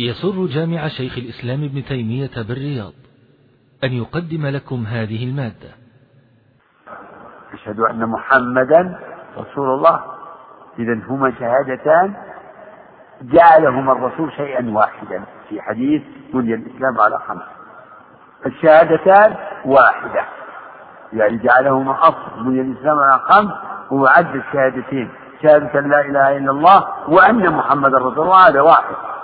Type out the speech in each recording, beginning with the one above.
يسر جامع شيخ الإسلام ابن تيمية بالرياض أن يقدم لكم هذه المادة. أشهد أن محمدا رسول الله. إذا هما شهادتان. جعلهما الرسول شيئا واحدا. في حديث بني الإسلام على خمس. الشهادتان واحدة. يعني جعلهما أصل بني الإسلام على خمس وعد الشهادتين. شهادة لا إله إلا الله وأن محمدا رسول الله. هذا واحد.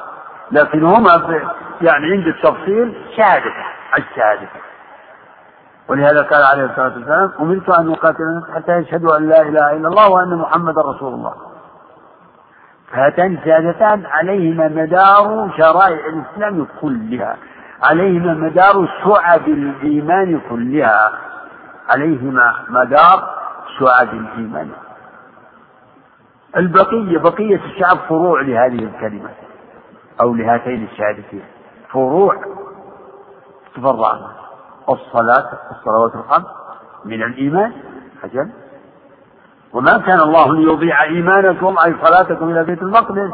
لكن هما في يعني عند التفصيل شهادة الشهادة ولهذا قال عليه الصلاة والسلام أمرت أن أقاتل الناس حتى يشهدوا أن لا إله إلا الله وأن محمدا رسول الله. هاتان الشهادتان عليهما مدار شرائع الإسلام كلها عليهما مدار شعب الإيمان كلها عليهما مدار شعب الإيمان. البقية بقية الشعب فروع لهذه الكلمة. أو لهاتين الشهادتين. فروع تفرع الصلاة الصلوات الخمس من الإيمان. أجل وما كان الله ليضيع إيمانكم أي صلاتكم إلى بيت المقدس.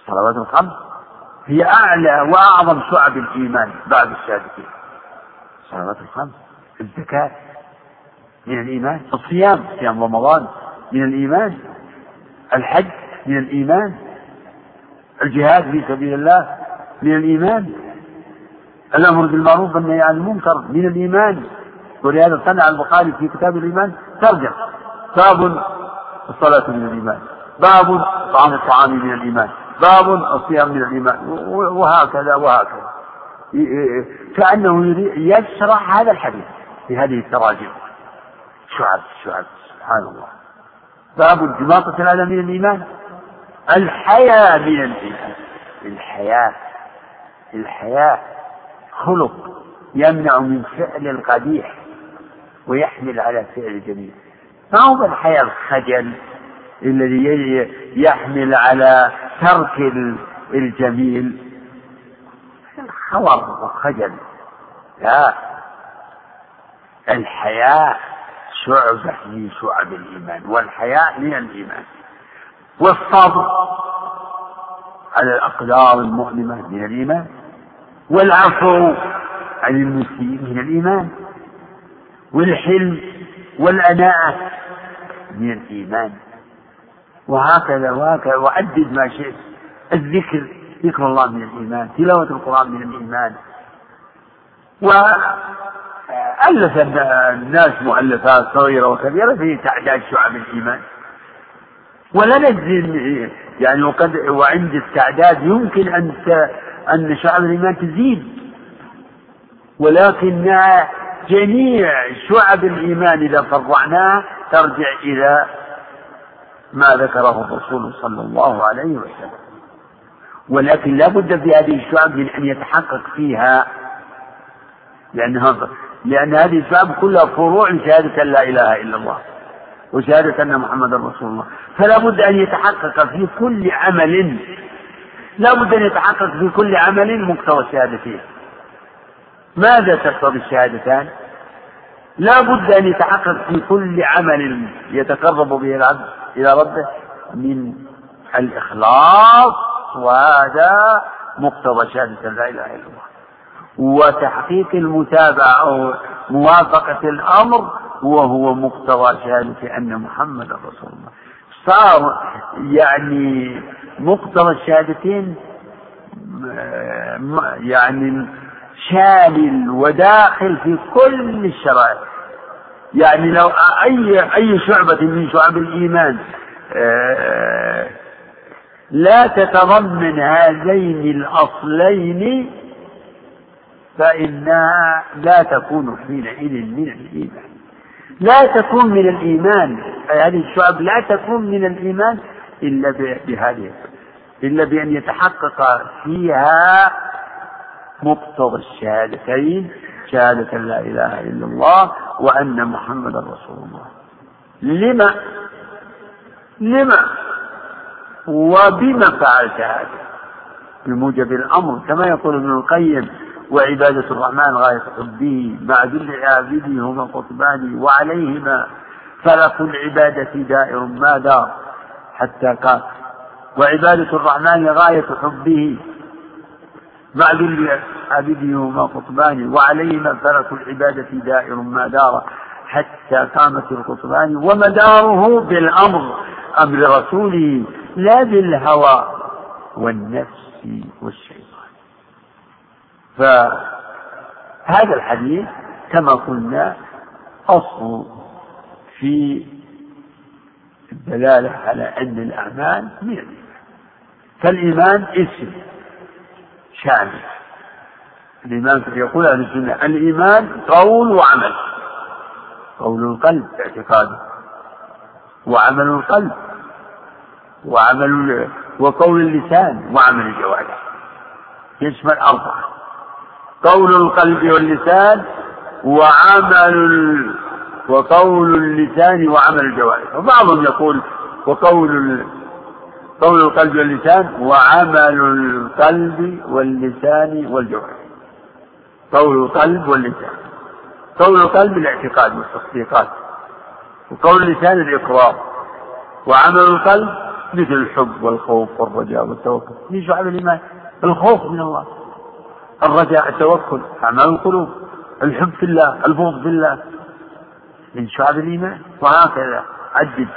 الصلوات الخمس هي أعلى وأعظم شعب الإيمان بعد الشهادتين. الصلوات الخمس الزكاة من الإيمان. الصيام صيام رمضان من الإيمان. الحج من الإيمان. الجهاد في سبيل الله من الإيمان. الأمر بالمعروف والنهي عن المنكر من الإيمان. ولهذا صنع البخاري في كتاب الإيمان ترجم باب الصلاة من الإيمان. باب طعام الطعام من الإيمان. باب الصيام من الإيمان. وهكذا وهكذا. كأنه يشرح هذا الحديث في هذه التراجم شعب شعب سبحان الله. باب انضباط الأذى من الإيمان. الحياة من الإيمان الحياة. الحياة خلق يمنع من فعل القبيح ويحمل على فعل الجميل ما هو الحياة الخجل الذي يحمل على ترك الجميل؟ الخور والخجل. لا. الحياة شعبة من شعب الإيمان والحياء من الإيمان. والصبر على الأقدار المؤلمة من الإيمان والعفو عن المسيء من الإيمان والحلم والأناءة من الإيمان. وهكذا وهكذا. وعدد ما شئت الذكر ذكر الله من الإيمان تلاوة القرآن من الإيمان. وألف الناس مؤلفات صغيرة وكبيرة في تعداد شعب الإيمان. ولا نجزم يعني وقد وعند التعداد يمكن أن أن شعب الإيمان تزيد. ولكن جميع شعب الإيمان إذا فرعناها ترجع إلى ما ذكره الرسول صلى الله عليه وسلم. ولكن لا بد في هذه الشعب من أن يتحقق فيها. لأنها لأن هذه الشعب كلها فروع شهادة لا إله إلا الله. وشهادة أن محمدا رسول الله. فلا بد أن يتحقق في كل عمل. لا بد أن يتحقق في كل عمل مقتضى الشهادتين. ماذا تقتضي الشهادتان؟ لا بد أن يتحقق في كل عمل يتقرب به العبد إلى ربه من الإخلاص وهذا مقتضى شهادة لا إله إلا الله. وتحقيق المتابعة أو موافقة الأمر وهو مقتضى شهادة أن محمد رسول الله. صار يعني مقتضى الشهادتين يعني شامل وداخل في كل الشرائع. يعني لو أي أي شعبة من شعب الإيمان آه، لا تتضمن هذين الأصلين فإنها لا تكون حينئذ من الإيمان. لا تكون من الإيمان. أي هذه الشعب لا تكون من الإيمان إلا بهذه. إلا بأن يتحقق فيها مقتضى الشهادتين شهادة لا إله إلا الله وأن محمدا رسول الله. لما؟ لما؟ وبما فعلت هذا؟ بموجب الأمر كما يقول ابن القيم وعبادة الرحمن غاية حبه مع ذل عابده هما قطبان وعليهما فلك العبادة دائر ما دار حتى قال. وعبادة الرحمن غاية حبه مع ذل عبده قطبان وعليهما فلك العبادة دائر ما دار حتى قامت القطبان ومداره بالأمر أمر رسوله لا بالهوى والنفس والشيطان فهذا الحديث كما قلنا أصل في الدلالة على أن الأعمال من الإيمان فالإيمان اسم شامل الإيمان يقول أهل السنة؟ الإيمان قول وعمل. قول القلب اعتقاده وعمل القلب. وعمل وقول اللسان وعمل الجوارح. يشمل أربعة. قول القلب واللسان وعمل وقول اللسان وعمل الجوارح. وبعضهم يقول وقول قول القلب واللسان وعمل القلب واللسان والجوارح. قول القلب واللسان. قول القلب الاعتقاد والتصديقات. وقول اللسان الإقرار. وعمل القلب مثل الحب والخوف والرجاء والتوكل. شعب الإيمان الخوف من الله. الرجاء التوكل أعمال القلوب الحب في الله البغض في الله. من شعب الإيمان وهكذا. عدد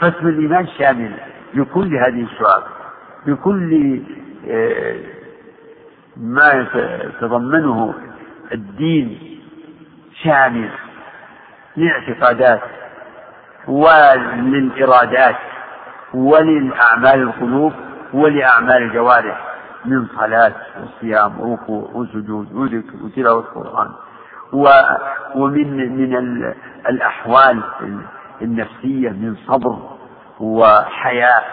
فاسم الإيمان شامل لكل هذه الشعب لكل آه، ما يتضمنه الدين شامل للاعتقادات وللإرادات وللأعمال القلوب ولأعمال الجوارح. من صلاة وصيام وركوع وسجود وذكر وتلاوة القرآن. ومن من الأحوال النفسية من صبر وحياء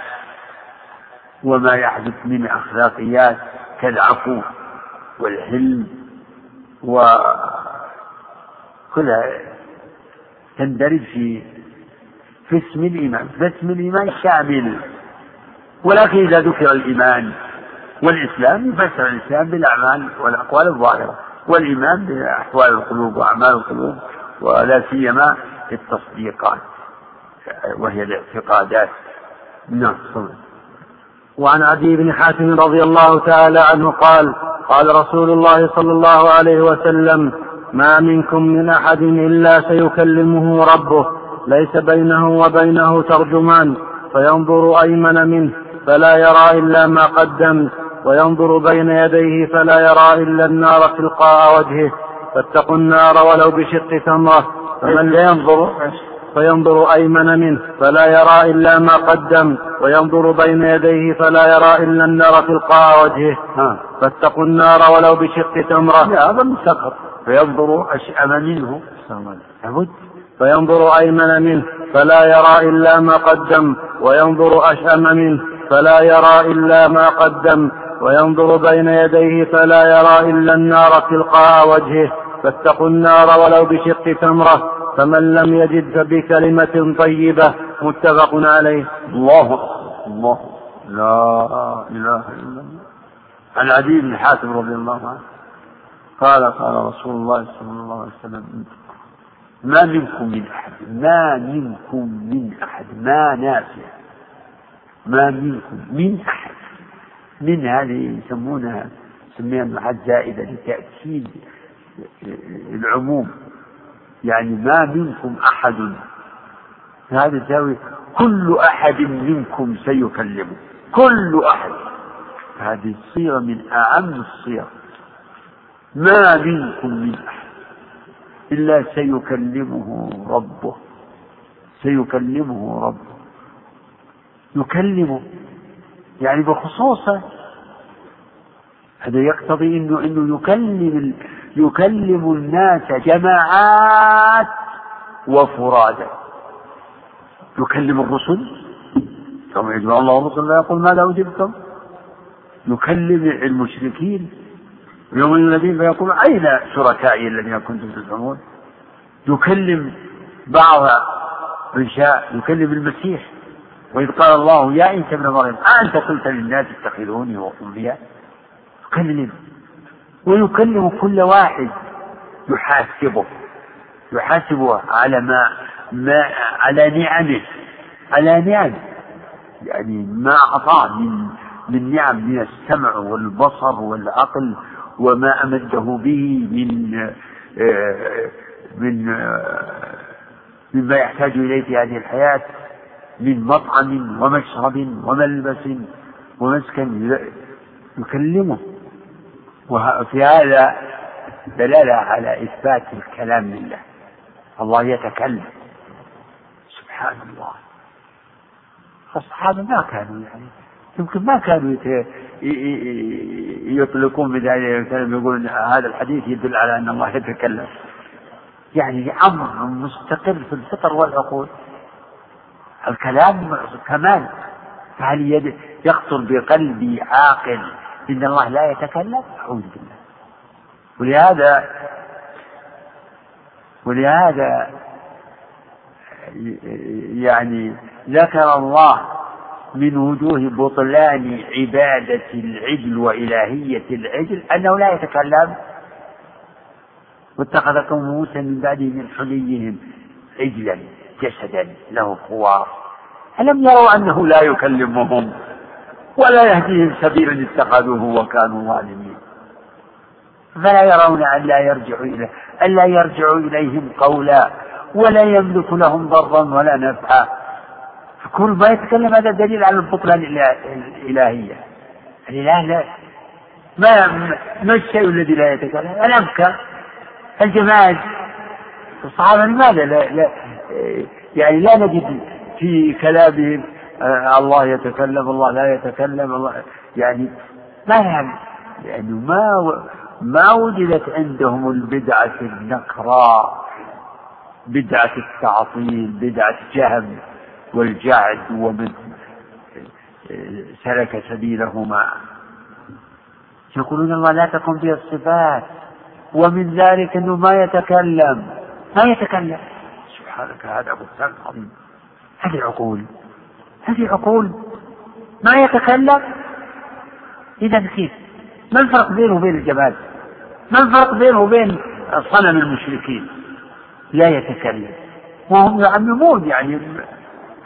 وما يحدث من أخلاقيات كالعفو والحلم وكلها تندرج في في اسم الإيمان فاسم الإيمان شامل. ولكن إذا ذكر الإيمان والإسلام يفسر الإسلام بالأعمال والأقوال الظاهرة والإيمان بأحوال القلوب وأعمال القلوب ولا سيما التصديقات وهي الاعتقادات. نعم وعن عدي بن حاتم رضي الله تعالى عنه قال قال رسول الله صلى الله عليه وسلم ما منكم من أحد إلا سيكلمه ربه ليس بينه وبينه ترجمان فينظر أيمن منه فلا يرى إلا ما قدم وينظر بين يديه فلا يرى إلا النار تلقاء وجهه. فاتقوا النار ولو بشق تمرة. فمن ينظر فينظر أيمن منه. فلا يرى إلا ما قدم. وينظر بين يديه فلا يرى إلا النار تلقاء وجهه. فاتقوا النار ولو بشق تمرة. لا هذا مسقط فينظر أشأم منه. لابد فينظر أيمن منه. فلا يرى إلا ما قدم. وينظر أشأم منه. فلا يرى إلا ما قدم. وينظر بين يديه فلا يرى إلا النار تلقاء وجهه. فاتقوا النار ولو بشق تمرة فمن لم يجد فبكلمة طيبة. متفق عليه. الله الله لا إله إلا الله. عن عدي بن حاتم رضي الله عنه. قال قال رسول الله صلى الله عليه وسلم ما منكم من أحد ما منكم من أحد ما نافع ما منكم من أحد. من هذه يسمونها سميها محل زائدة لتأكيد العموم. يعني ما منكم أحد. هذا تساوي كل أحد منكم سيكلمه. كل أحد. هذه الصيغة من أعم الصيغ. ما منكم من أحد. إلا سيكلمه ربه. سيكلمه ربه. يكلمه. يعني بخصوصه. هذا يقتضي انه إنه يكلم يكلم الناس جماعات وفرادا يكلم الرسل. ثم يجمع الله الرسل لا يقول ماذا أجبتم؟ يكلم المشركين. يوم الذين فيقول أين شركائي الذين كنتم تزعمون؟ يكلم بعض الرجال. يكلم المسيح. وإذ قال الله يا عيسى ابن مريم أنت قلت للناس اتخذوني وأمي يكلم ويكلم كل واحد يحاسبه يحاسبه على ما, ما على نعمه على نعمه. يعني ما أعطاه من من نعم من السمع والبصر والعقل وما أمده به من آه، من آه، مما يحتاج إليه في هذه الحياة. من مطعم ومشرب وملبس ومسكن يكلمه. وفي هذا دلالة على إثبات الكلام لله. الله يتكلم. سبحان الله. الصحابة ما كانوا يعني يمكن ما كانوا يطلقون من ذلك يقولون هذا الحديث يدل على أن الله يتكلم. يعني أمر مستقر في الفطر والعقول. الكلام كمال. فهل يخطر بقلبي عاقل إن الله لا يتكلم؟ أعوذ بالله. ولهذا ولهذا يعني ذكر الله من وجوه بطلان عبادة العجل وإلهية العجل أنه لا يتكلم. واتخذ قوم موسى من بعده من حليهم عجلا. جسدا له خوار. ألم يروا أنه لا يكلمهم ولا يهديهم سبيلا اتخذوه وكانوا ظالمين؟ فلا يرون أن لا يرجعوا إليه أن لا يرجعوا إليهم قولا ولا يملك لهم ضرا ولا نفعا. فكل ما يتكلم هذا دليل على البطلان الإلهية. الإله لا. ما ما الشيء الذي لا يتكلم؟ الأبكى الجماد الصحابة لماذا لا, لا يعني لا نجد في كلامهم آه، الله يتكلم الله لا يتكلم الله يعني ما يعني يعني ما ما وجدت عندهم البدعة النكراء بدعة التعطيل بدعة جهم والجعد ومن سلك سبيلهما. يقولون الله لا تكون به الصفات ومن ذلك إنه ما يتكلم ما يتكلم. هذا بهتان عظيم هذه عقول. هذه عقول. ما يتكلم؟ إذا كيف؟ ما الفرق بينه وبين الجمال ما الفرق بينه وبين صنم المشركين؟ لا يتكلم. وهم يعممون يعني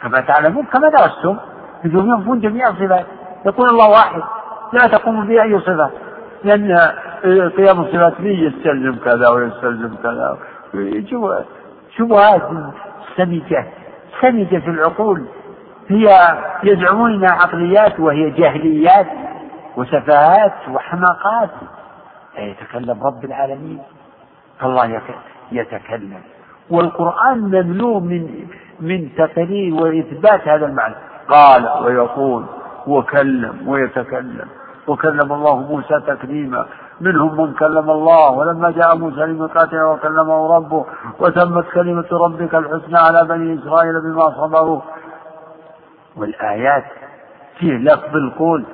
كما تعلمون كما درستم بدون ينفون جميع الصفات. يقول الله واحد لا تقوم به أي صفة. لأن قيام الصفات به يستلزم كذا ويستلزم كذا؟ شبهات سمجة. سمجة في العقول. هي يزعمون انها عقليات وهي جهليات وسفاهات وحماقات. يتكلم رب العالمين. فالله يتكلم. والقرآن مملوء من من تقرير وإثبات هذا المعنى. قال ويقول وكلم ويتكلم. وكلم الله موسى تكليما. منهم من كلم الله ولما جاء موسى لميقاتنا وكلمه ربه وتمت كلمة ربك الحسنى على بني إسرائيل بما صبروا. والآيات فيه لفظ القول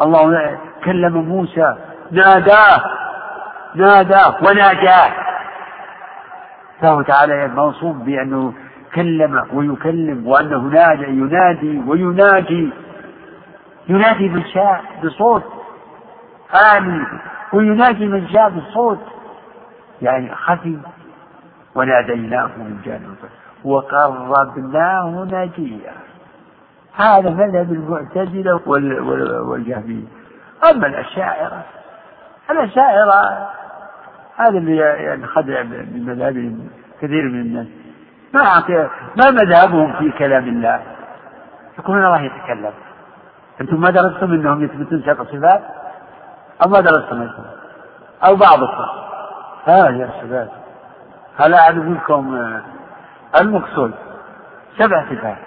الله كلم موسى ناداه ناداه وناجاه فهو تعالى موصوف بأنه كلم ويكلم وأنه نادى ينادي ويناجي ينادي من شاء بصوت عالي. ويناجي من شاء بصوت يعني خفي. وناديناه من جانب وقربناه نجيا. هذا مذهب المعتزلة والجهمية. أما الأشاعرة الأشاعرة هذا اللي يعني خدع من مذهبهم كثير من الناس. ما ما مذهبهم في كلام الله. يقولون الله يتكلم. أنتم ما درستم أنهم يثبتون سبع صفات أو ما درستم أو بعض الصفات ها يا شباب هل أعرف لكم آه، المقصود؟ سبع صفات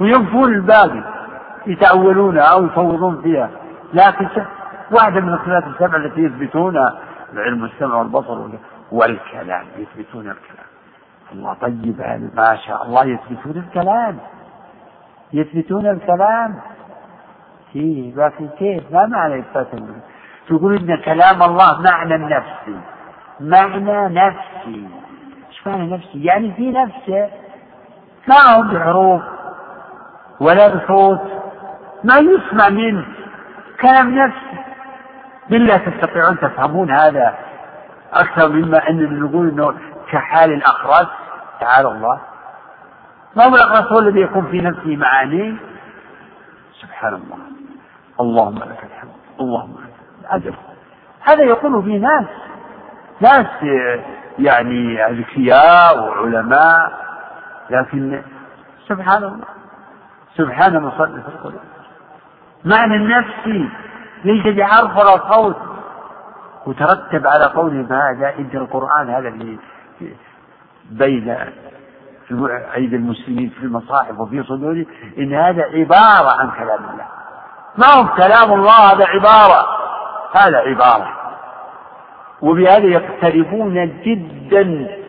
وينفون الباقي يتأولونها أو يفوضون فيها. لكن واحدة من الصفات السبع التي يثبتونها العلم السمع والبصر والكلام. يثبتون الكلام. الله طيب هذا ما شاء الله يثبتون الكلام. يثبتون الكلام. فيه لكن كيف ما معنى إثبات تقول إن كلام الله معنى نفسي. معنى نفسي. إيش معنى نفسي؟ يعني في نفسه ما هو بحروف ولا بصوت. ما يسمع منه كلام نفسي بالله تستطيعون تفهمون هذا أكثر مما أن نقول أنه كحال الأخرس تعالى الله. ما هو الأخرس هو الذي يكون في نفسه معاني؟ سبحان الله. اللهم لك الحمد. اللهم لك عجب هذا يقول به ناس ناس يعني أذكياء وعلماء لكن سبحان الله سبحان مصرف القلوب معنى النفسي ليس بحرف ولا صوت. وترتب على قوله هذا إن القرآن هذا اللي بين أيدي المسلمين في المصاحف وفي صدورهم إن هذا عبارة عن كلام الله. ما هو كلام الله هذا عبارة. هذا عبارة. وبهذا يقتربون جدا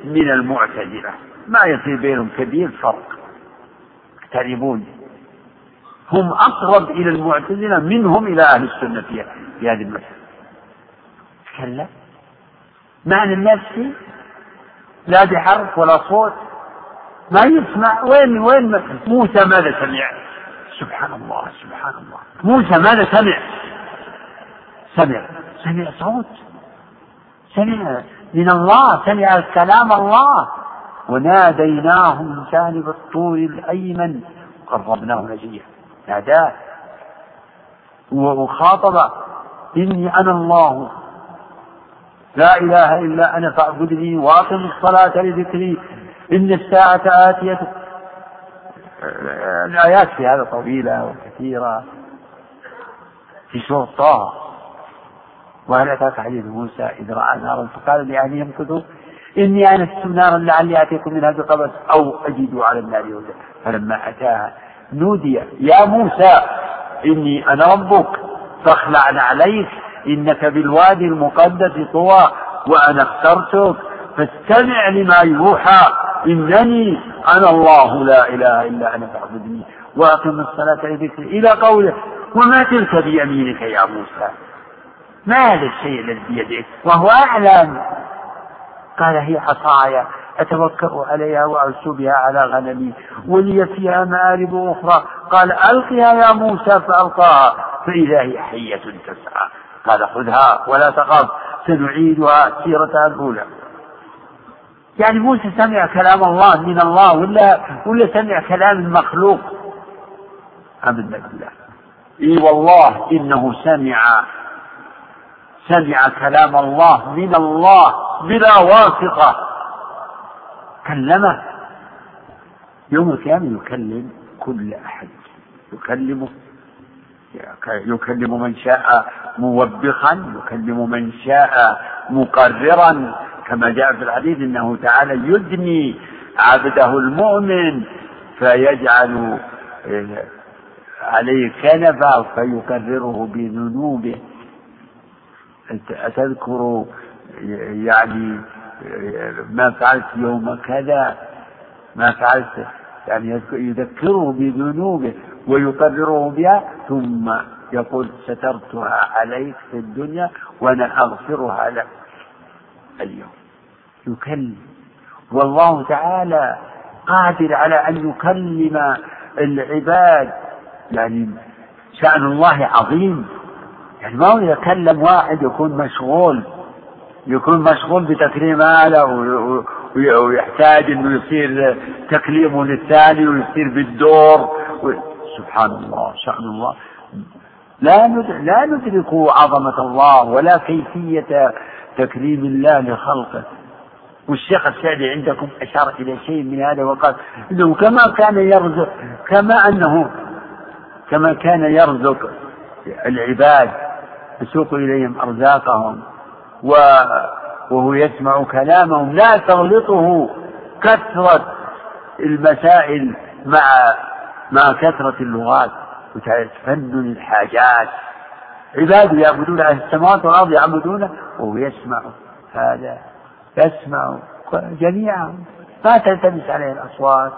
من المعتزلة. ما يصير بينهم كبير فرق. يقتربون. هم أقرب إلى المعتزلة منهم إلى أهل السنة في هذه المسألة. كلا معنى النفسي لا بحرف ولا صوت. ما يسمع. وين وين موسى ماذا سمع؟ سبحان الله سبحان الله. موسى ماذا سمع؟ سمع. سمع صوت. سمع من الله. سمع كلام الله. وناديناه من جانب الطور الأيمن. قربناه نجيا. ناداه وخاطب إني أنا الله. لا إله إلا أنا فاعبدني وأقم الصلاة لذكري. إن الساعة آتية. الآيات في هذا طويلة وكثيرة. في سورة طه. وهل أتاك حديث موسى إذ رأى نارا؟ فقال لأهلهم كثوا إني آنست نارا لعلي آتيكم منها بقبس أو أجد على النار هدى فلما أتاها نودي يا موسى إني أنا ربك فاخلع عليك إنك بالوادي المقدس طوى وأنا اخترتك فاستمع لما يوحى إنني أنا الله لا إله إلا أنا فاعبدني وأقم الصلاة لذكري إلى قوله وما تلك بيمينك يا موسى؟ ما هذا الشيء الذي بيدك وهو أعلم. قال هي عصاي أتوكأ عليها وأعس بها على غنمي ولي فيها مآرب أخرى. قال ألقها يا موسى فألقاها. فإذا هي حية تسعى. قال خذها ولا تخاف سنعيدها سيرتها الأولى يعني موسى سمع كلام الله من الله ولا ولا سمع كلام المخلوق؟ أبدا بالله إي والله إنه سمع سمع كلام الله من الله بلا واسطة. كلمه. يوم القيامة يكلم كل أحد. يكلمه يكلم من شاء موبخا يكلم من شاء مقررا. كما جاء في الحديث إنه تعالى يدني عبده المؤمن فيجعل آه، عليه كنفه فيقرره بذنوبه. أتذكر يعني ما فعلت يوم كذا ما فعلت يعني يذكره بذنوبه ويقرره بها ثم يقول سترتها عليك في الدنيا وأنا أغفرها لك اليوم. يكلم. والله تعالى قادر على أن يكلم العباد. يعني شأن الله عظيم. يعني ما هو يتكلم واحد يكون مشغول يكون مشغول بتكريم هذا ويحتاج إنه يصير تكليمه للثاني ويصير بالدور سبحان الله شأن الله. لا لا ندرك عظمة الله ولا كيفية تكريم الله لخلقه. والشيخ السعدي عندكم أشار إلى شيء من هذا وقال إنه كما كان يرزق كما أنه كما كان يرزق العباد يسوق إليهم أرزاقهم وهو يسمع كلامهم. لا تغلطه كثرة المسائل مع مع كثرة اللغات. وتفنن الحاجات. عباد يعبدون على السماوات والأرض يعبدونه وهو يسمع. هذا يسمع جميعا ما تلتبس عليه الأصوات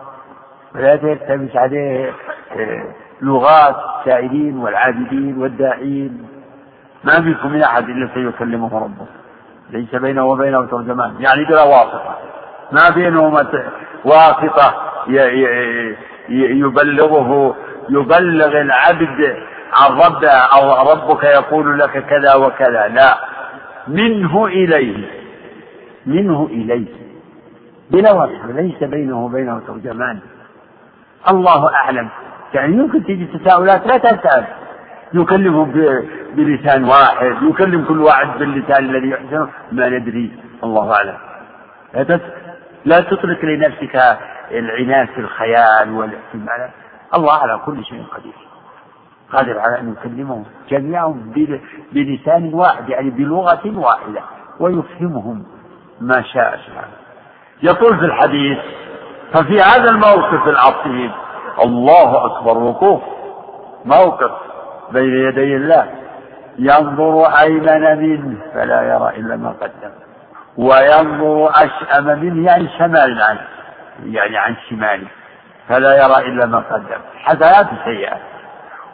ولا تلتبس عليه آه، لغات السائلين والعابدين والداعين. ما منكم من أحد إلا سيكلمه ربه. ليس بينه وبينه ترجمان. يعني بلا واسطة. ما بينهما واسطة يبلغه يبلغ العبد عن ربه أو ربك يقول لك كذا وكذا. لا. منه إليه. منه إليه. بلا واسطة. ليس بينه وبينه ترجمان. الله أعلم. يعني يمكن تجي تساؤلات لا تسأل يكلمهم بلسان واحد يكلم كل واحد باللسان الذي يحسنه ما ندري. الله أعلم. لا تترك لنفسك العناد في الخيال والاحتمال. الله على كل شيء قدير. قادر على أن يكلمهم جميعهم بلسان واحد يعني بلغة واحدة ويفهمهم ما شاء سبحانه يقول في الحديث ففي هذا الموقف العظيم الله أكبر وقوف موقف. بين يدي الله. ينظر أيمن منه فلا يرى إلا ما قدم. وينظر أشأم منه يعني شمال عنه يعني عن شماله فلا يرى إلا ما قدم. حسنات سيئات.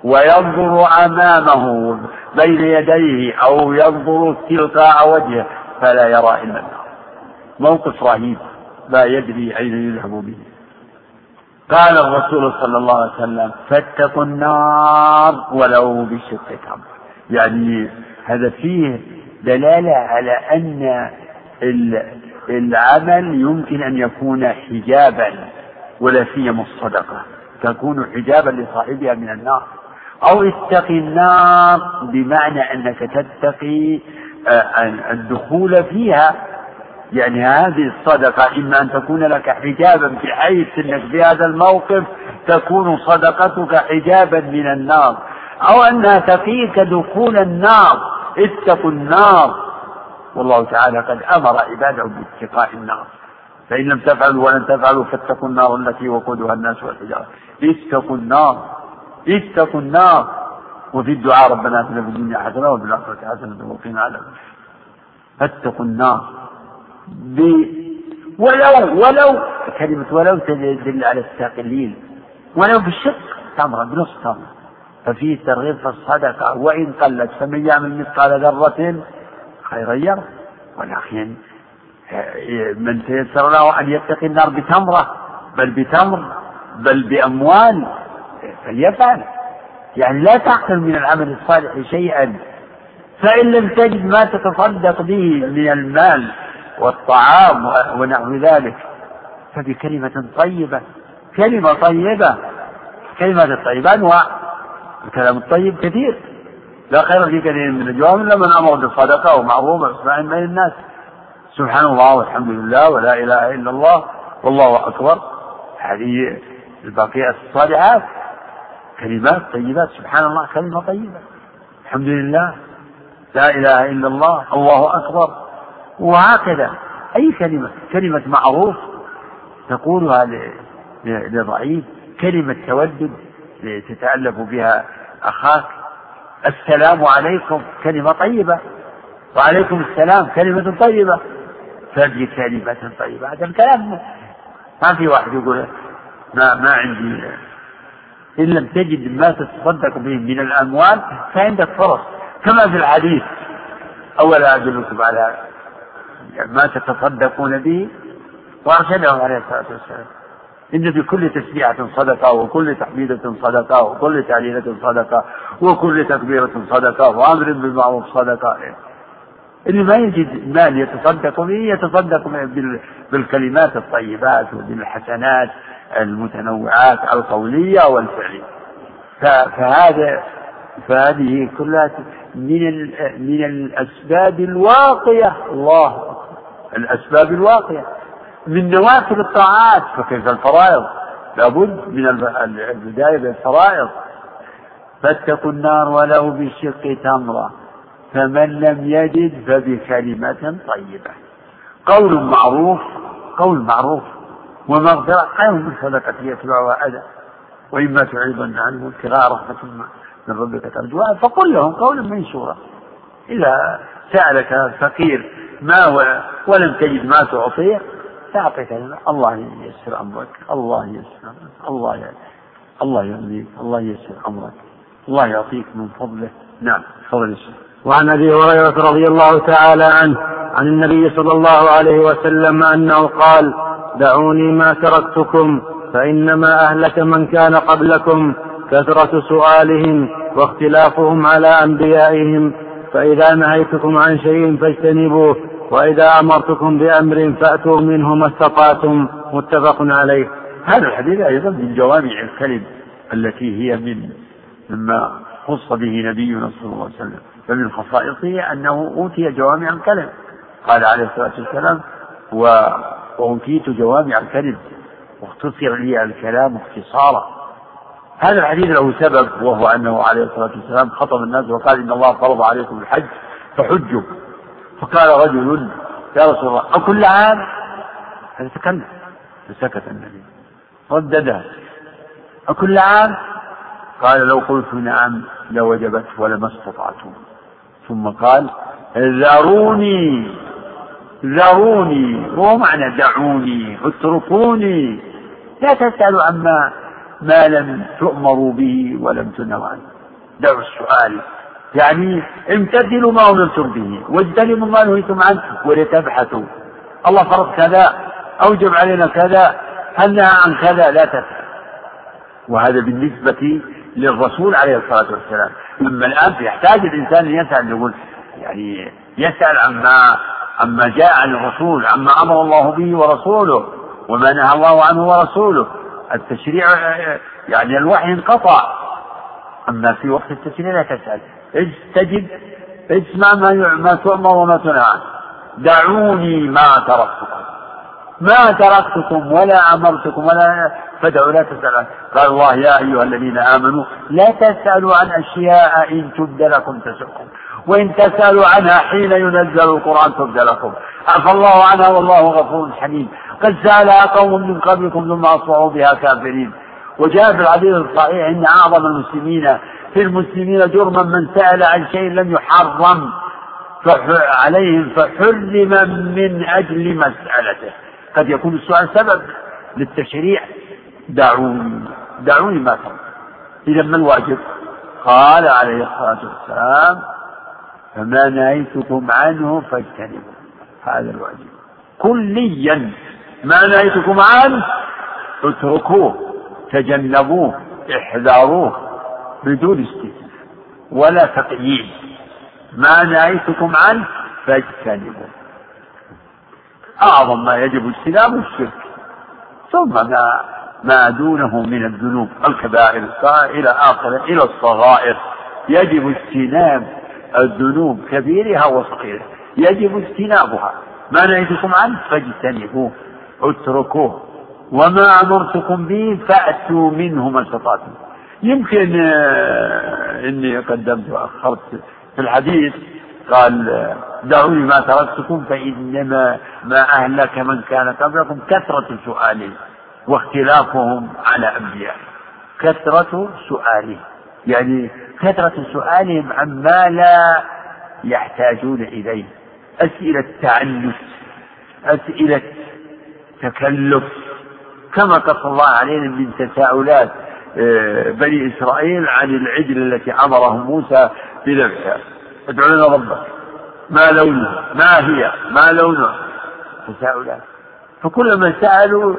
وينظر أمامه بين يديه أو ينظر تلقاء وجهه فلا يرى إلا النار. موقف رهيب لا يدري أين يذهب به. قال الرسول صلى الله عليه وسلم فاتقوا النار ولو بشق تمر يعني هذا فيه دلالة على أن العمل يمكن أن يكون حجابا ولا سيما الصدقة. تكون حجابا لصاحبها من النار. أو اتقي النار بمعنى أنك تتقي آه، الدخول فيها يعني هذه الصدقة إما أن تكون لك حجابا بحيث أنك في هذا الموقف تكون صدقتك حجابا من النار أو أنها تقيك دخول النار اتقوا النار. والله تعالى قد أمر عباده باتقاء النار. فإن لم تفعلوا ولن تفعلوا فاتقوا النار التي وقودها الناس والحجارة. اتقوا النار اتقوا النار. وفي الدعاء ربنا اتنا في الدنيا حسنة وفي الآخرة حسنة وقنا عذاب فاتقوا النار. ب... ولو ولو كلمة ولو تدل على التقليل. ولو بالشق تمرة بنص تمرة. ففيه ترغيب في الصدقة وإن قلت فمن يعمل مثقال ذرة خيرا يره ولكن من تيسر له أن يتقي النار بتمرة بل بتمر بل بأموال فليفعل. يعني لا تعقل من العمل الصالح شيئا. فإن لم تجد ما تتصدق به من المال والطعام ونحو ذلك. فبكلمة طيبة كلمة طيبة كلمة الطيبة أنواع الكلام الطيب كثير. لا خير في كثير من الجواب إلا من أمر بالصدقة ومعروف وإسماع بين الناس. سبحان الله والحمد لله ولا إله إلا الله والله أكبر. هذه الباقيات الصالحات كلمات طيبات. سبحان الله كلمة طيبة. الحمد لله. لا إله إلا الله الله أكبر. وهكذا. أي كلمة؟ كلمة معروف تقولها لضعيف كلمة تودد تتألف بها أخاك. السلام عليكم كلمة طيبة. وعليكم السلام كلمة طيبة. فهذه كلمة طيبة. هذا الكلام ما في واحد يقول ما ما عندي. إن لم تجد ما تتصدق به من الأموال فعندك فرص. كما في الحديث. أولا أدلكم على ما تتصدقون به وأرشدهم عليه الصلاة والسلام. إن في كل تسبيحة صدقة وكل تحميدة صدقة وكل تعليلة صدقة وكل تكبيرة صدقة وأمر بالمعروف صدقة. اللي ما يجد مال يتصدق به يتصدق بالكلمات الطيبات وبالحسنات المتنوعات القولية والفعلية. فهذا فهذه كلها من من الأسباب الواقية. الله الأسباب الواقية من نوافل الطاعات فكيف الفرائض؟ لابد من البداية بالفرائض فاتقوا النار ولو بشق تمرة. فمن لم يجد فبكلمة طيبة. قول معروف قول معروف. ومغفرة خير من صدقة يتبعها أذى وإما تعرضن عنه ابتغاء رحمة من ربك ترجوها. فقل لهم قولا منشورا. إذا سألك فقير ما ولم تجد ما تعطيه تعطيك الله ييسر أمرك الله ييسر أمرك الله الله يهديك الله ييسر أمرك. الله يعطيك من فضله نعم تفضل وعن أبي هريرة رضي الله تعالى عنه عن النبي صلى الله عليه وسلم أنه قال دعوني ما تركتكم فإنما أهلك من كان قبلكم كثرة سؤالهم واختلافهم على أنبيائهم. فإذا نهيتكم عن شيء فاجتنبوه وإذا أمرتكم بأمر فأتوا منه ما استطعتم متفق عليه. هذا الحديث أيضا من جوامع الكلم التي هي من مما خص به نبينا صلى الله عليه وسلم فمن خصائصه أنه أوتي جوامع الكلم. قال عليه الصلاة والسلام وأوتيت جوامع الكلم واختصر لي الكلام اختصارا. هذا الحديث له سبب وهو أنه عليه الصلاة والسلام خطب الناس وقال إن الله فرض عليكم الحج فحجوا. فقال رجل يا رسول الله أكل عام؟ هذا تكلم. فسكت النبي. رددها أكل عام؟ قال لو قلت نعم لوجبت ولما استطعتم ثم قال ذروني ذروني وهو معنى دعوني اتركوني. لا تسألوا عما ما لم تؤمروا به ولم تنهوا عنه. دعوا السؤال. يعني امتثلوا ما أمرتم به واجتنبوا ما نهيتم عنه ولتبحثوا. الله فرض كذا أوجب علينا كذا هل نهى عن كذا؟ لا تسأل. وهذا بالنسبة للرسول عليه الصلاة والسلام. أما الآن يحتاج الإنسان أن يسأل يقول يعني يسأل عما عما جاء عن الرسول عما أمر الله به ورسوله وما نهى الله عنه ورسوله. التشريع يعني الوحي انقطع. أما في وقت التشريع لا تسأل. استجب اسمع ما ما تؤمر وما تنهى عنه. دعوني ما تركتكم. ما تركتكم ولا أمرتكم ولا فدعوا لا تسألوا قال الله يا أيها الذين آمنوا لا تسألوا عن أشياء إن تبد لكم تسؤكم. وإن تسألوا عنها حين ينزل القرآن تبد لكم. عفى الله عنها والله غفور حليم. قد سألها قوم من قبلكم ثم أصبحوا بها كافرين. وجاء في الحديث الصحيح أن أعظم المسلمين في المسلمين جرما من سأل عن شيء لم يحرم عليهم فحرم من أجل مسألته. قد يكون السؤال سبب للتشريع. دعوني دعوني ما ترى. إذا ما الواجب؟ قال عليه الصلاة والسلام فما نهيتكم عنه فاجتنبوا هذا الواجب. كليا ما نهيتكم عنه اتركوه تجنبوه احذروه. بدون استثناء ولا تقييد. ما نهيتكم عنه فاجتنبوه. أعظم ما يجب اجتنابه الشرك. ثم ما ما دونه من الذنوب الكبائر إلى آخره إلى الصغائر. يجب اجتناب الذنوب كبيرها وصغيرها. يجب اجتنابها. ما نهيتكم عنه فاجتنبوه. اتركوه. وما أمرتكم به فأتوا منه ما استطعتم. يمكن آه، إني قدمت وأخرت في الحديث قال دعوني ما تركتكم فإنما ما أهلك من كان قبلكم كثرة سؤالهم واختلافهم على أنبيائهم كثرة سؤالهم يعني كثرة سؤالهم عما لا يحتاجون إليه. أسئلة تعنت أسئلة تكلف. كما قص الله علينا من تساؤلات. آه، بني إسرائيل عن العجل التي أمره موسى بذبحها ادعو لنا ربك. ما لونه ما هي؟ ما لونه تساؤلات فكلما سألوا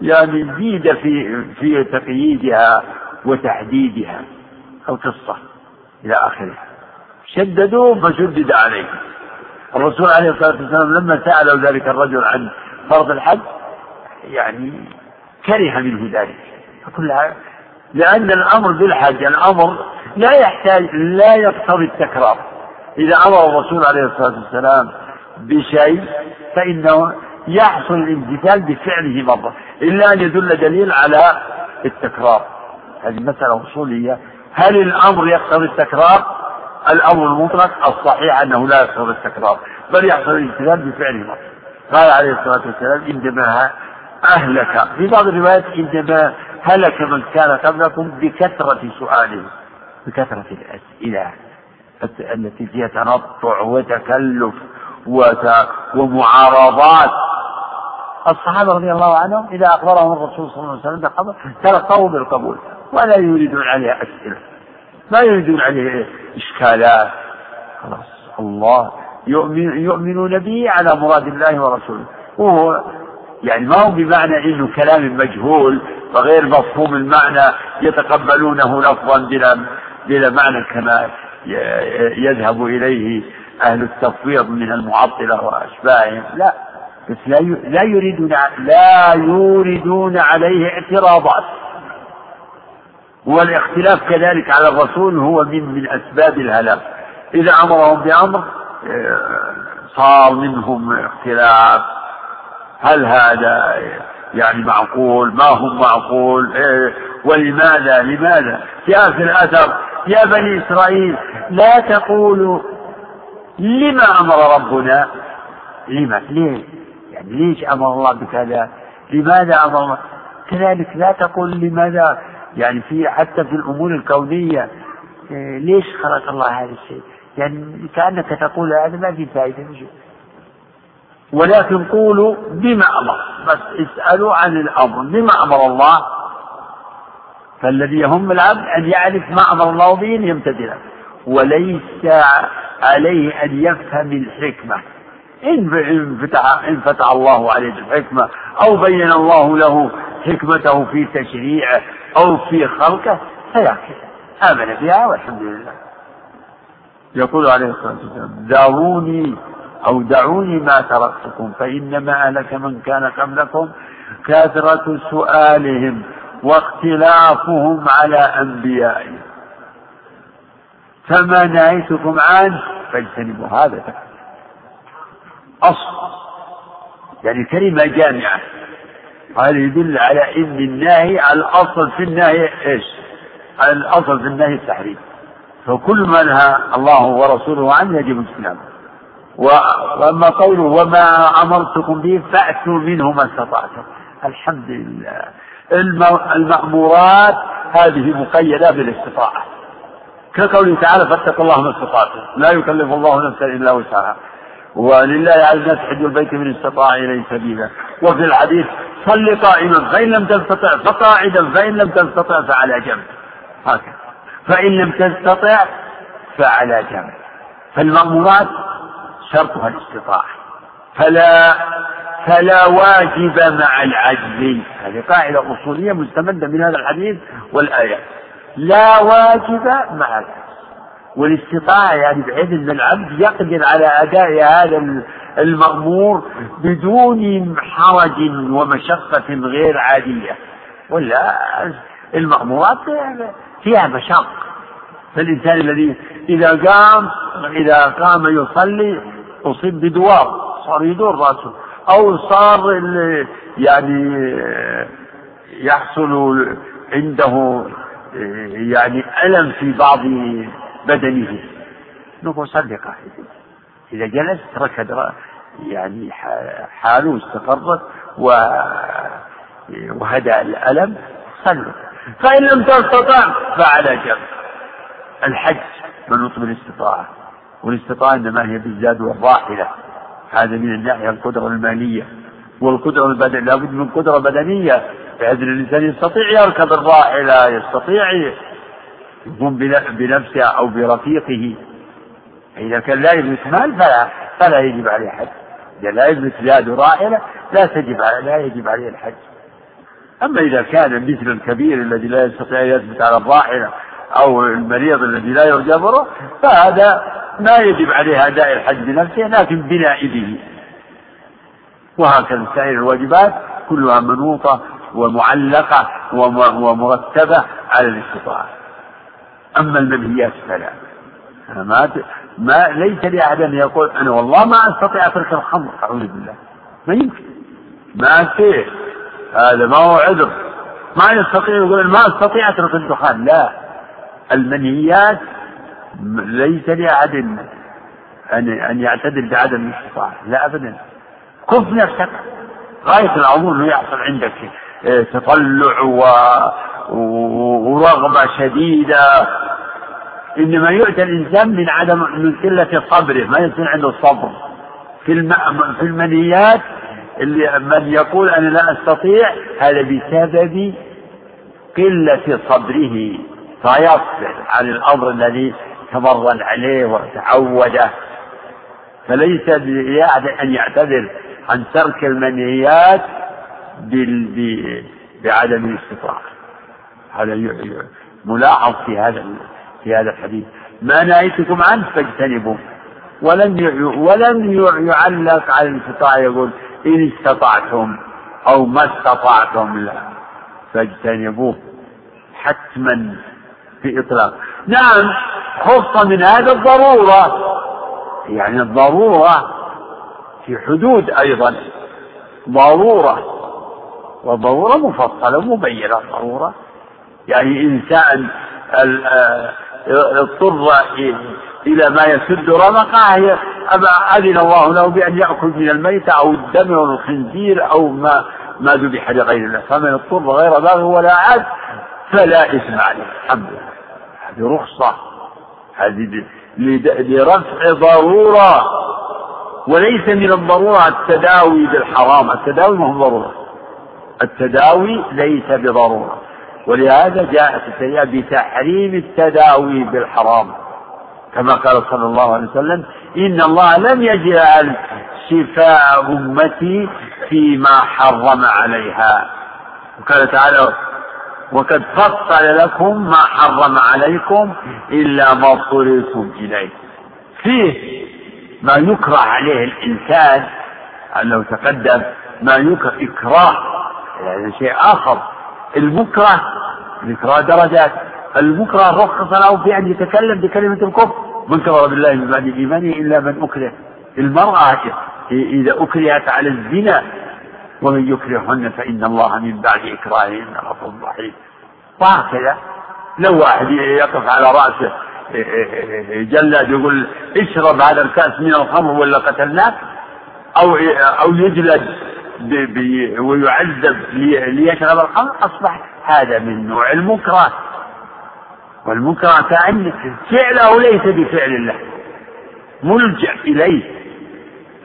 يعني زيد في في تقييدها وتحديدها القصة إلى آخرها شددوا فشدد عليهم الرسول عليه الصلاة والسلام لما سأله ذلك الرجل عن فرض الحج يعني كره منه ذلك. فكلها لأن الأمر بالحج الأمر لا يحتاج لا يقتضي التكرار. إذا أمر الرسول عليه الصلاة والسلام بشيء فإنه يحصل الامتثال بفعله مرة إلا أن يدل دليل على التكرار. هذه مسألة أصولية. هل الأمر يقتضي التكرار؟ الأمر المطلق الصحيح أنه لا يقتضي التكرار بل يحصل الامتثال بفعله مرة. قال عليه الصلاة والسلام إنما أهلك. في بعض الروايات إنما هلك من كان قبلكم بكثرة سؤالهم بكثرة الأسئلة التي فيها تنطع وتكلف ومعارضات. الصحابة رضي الله عنهم إذا أخبرهم الرسول صلى الله عليه وسلم بالخبر تلقوا بالقبول ولا يريدون عليه أسئلة ما يريدون عليه إشكالات. خلاص الله يؤمن يؤمنون به على مراد الله ورسوله وهو يعني ما هو بمعنى إنه كلام مجهول وغير مفهوم المعنى يتقبلونه لفظا بلا بلا معنى كما يذهب إليه أهل التفويض من المعطلة وأشباههم. لا بس لا لا يريدون لا يوردون عليه اعتراضات. والاختلاف كذلك على الرسول هو من من أسباب الهلاك. إذا أمرهم بأمر آه، صار منهم اختلاف هل هذا يعني معقول؟ ما هو معقول؟ إيه ولماذا؟ لماذا؟ جاء في الأثر يا بني إسرائيل لا تقولوا لما أمر ربنا؟ لما؟ ليه؟ يعني ليش أمر الله بكذا؟ لماذا أمر الله؟ كذلك لا تقول لماذا؟ يعني في حتى في الأمور الكونية إيه ليش خلق الله هذا الشيء؟ يعني كأنك تقول هذا ما في فائدة ولكن قولوا بما أمر. بس اسألوا عن الأمر. بما أمر الله. فالذي يهم العبد أن يعرف ما أمر الله به أن يمتثله وليس عليه أن يفهم الحكمة. إن فتح, إن فتح الله عليه الحكمة أو بين الله له حكمته في تشريعه أو في خلقه فيكفي. آمن بها والحمد لله. يقول عليه الصلاة والسلام دعوني أو دعوني ما تركتكم فإنما أهلك من كان قبلكم كثرة سؤالهم واختلافهم على أنبيائهم فما نهيتكم عنه؟ فاجتنبوا هذا أصل. يعني كلمة جامعة. هذا يدل على أن الناهي الأصل في النهي إيش؟ الأصل في النهي التحريم. فكل ما نهى الله ورسوله عنه يجب اجتنابه. وأما قوله وما أمرتكم به فأتوا منه ما استطعتم. الحمد لله. المأمورات هذه مقيدة بالاستطاعة. كقوله تعالى فاتقوا الله ما استطعتم. لا يكلف الله نفسا إلا وسعها. ولله على الناس حج البيت من استطاع إليه سبيلا. وفي الحديث صل قائما فإن لم تستطع فقاعدا فإن لم تستطع فعلى جنب. هكذا. فإن لم تستطع فعلى جنب. فالمأمورات شرطها الاستطاعة. فلا فلا واجب مع العجز هذه قاعدة أصولية مستمدة من هذا الحديث والآية. لا واجب مع العجز والاستطاعة يعني بحيث أن العبد يقدر على أداء هذا المأمور بدون حرج ومشقة غير عادية. ولا المأمورات فيها مشقة فالإنسان الذي إذا قام إذا قام يصلي أصيب بدوار صار يدور رأسه. أو صار يعني يحصل عنده يعني ألم في بعض بدنه. نقول قاعدة إذا جلس ركض يعني حاله استقرت وهدأ الألم صلوا فإن لم تستطع فعلى جنب. الحج منوط بالاستطاعة والاستطاعة إنما هي بالزاد والراحلة. هذا من الناحية القدرة المالية. والقدرة البدنية لابد من قدرة بدنية بحيث الإنسان يستطيع يركب الراحلة يستطيع يقوم بنفسه أو برفيقه. إذا كان لا يملك مال فلا فلا يجب عليه الحج. إذا لا يملك زاد راحلة لا تجب لا يجب عليه الحج. أما إذا كان مثل الكبير الذي لا يستطيع أن يثبت على الراحلة أو المريض الذي لا يرجى فهذا ما يجب عليه أداء الحج بنفسه لكن بنائبه. وهكذا سائر الواجبات كلها منوطة ومعلقة ومرتبة على الاستطاعة. أما المنهيات فلا. ما ما ليس لأحد أن يقول أنا والله ما أستطيع ترك الخمر أعوذ بالله. ما يمكن. ما فيه هذا ما هو عذر. ما يستطيع يقول ما أستطيع أترك الدخان. لا. المنهيات ليس لأحد أن أن يعتذر بعدم الاستطاعة. لا أبدا. كف نفسك. غاية الأمور أنه يحصل عندك آه، تطلع و... ورغبة شديدة. إنما يؤتى الإنسان من عدم من قلة صبره ما يكون عنده صبر. في الم... في المنهيات اللي من يقول أنا لا أستطيع هذا بسبب قلة صبره. فيصبر عن الأمر الذي تمرن عليه وتعوده. فليس لأحد أن يعتذر عن ترك المنهيات بعدم الاستطاعة. هذا ملاحظ في هذا في هذا الحديث. ما نهيتكم عنه فاجتنبوه. ولم ولم يعلق على الاستطاعة يقول إن استطعتم أو ما استطعتم لا. فاجتنبوه حتما. في إطلاق. نعم خص من هذا الضرورة. يعني الضرورة في حدود أيضا. ضرورة. وضرورة مفصلة مبينة ضرورة. يعني إنسان آه، اضطر إلى ما يسد رمقه أذن الله له بأن يأكل من الميت أو الدم أو الخنزير أو ما ما ذبح لغير الله. فمن اضطر غير باغ ولا عاد فلا إثم عليه. الحمد لله. هذه رخصة. هذه لرفع ضرورة. وليس من الضرورة التداوي بالحرام. التداوي ما هو ضرورة. التداوي ليس بضرورة. ولهذا جاءت الشريعة بتحريم التداوي بالحرام. كما قال صلى الله عليه وسلم إن الله لم يجعل شفاء أمتي فيما حرم عليها. وقال تعالى وقد فصل لكم ما حرم عليكم إلا ما اضطررتم إليه. فيه ما يكره عليه الإنسان أنه تقدم ما يكره إكراه يعني شيء آخر. المكره الإكراه درجات المكره رخص له في أن يتكلم بكلمة الكفر. من كفر بالله من بعد إيمانه إلا من أكره. المرأة إذا أكرهت على الزنا ومن يكرهن فإن الله من بعد إكراههن غفور رحيم. وهكذا لو واحد يقف على رأسه جلد يقول اشرب هذا الكأس من الخمر ولا قتلناك؟ أو أو يجلد ويعذب ليشرب الخمر؟ أصبح هذا من نوع المكره. والمكره كأن فعله ليس بفعل الله ملجأ إليه.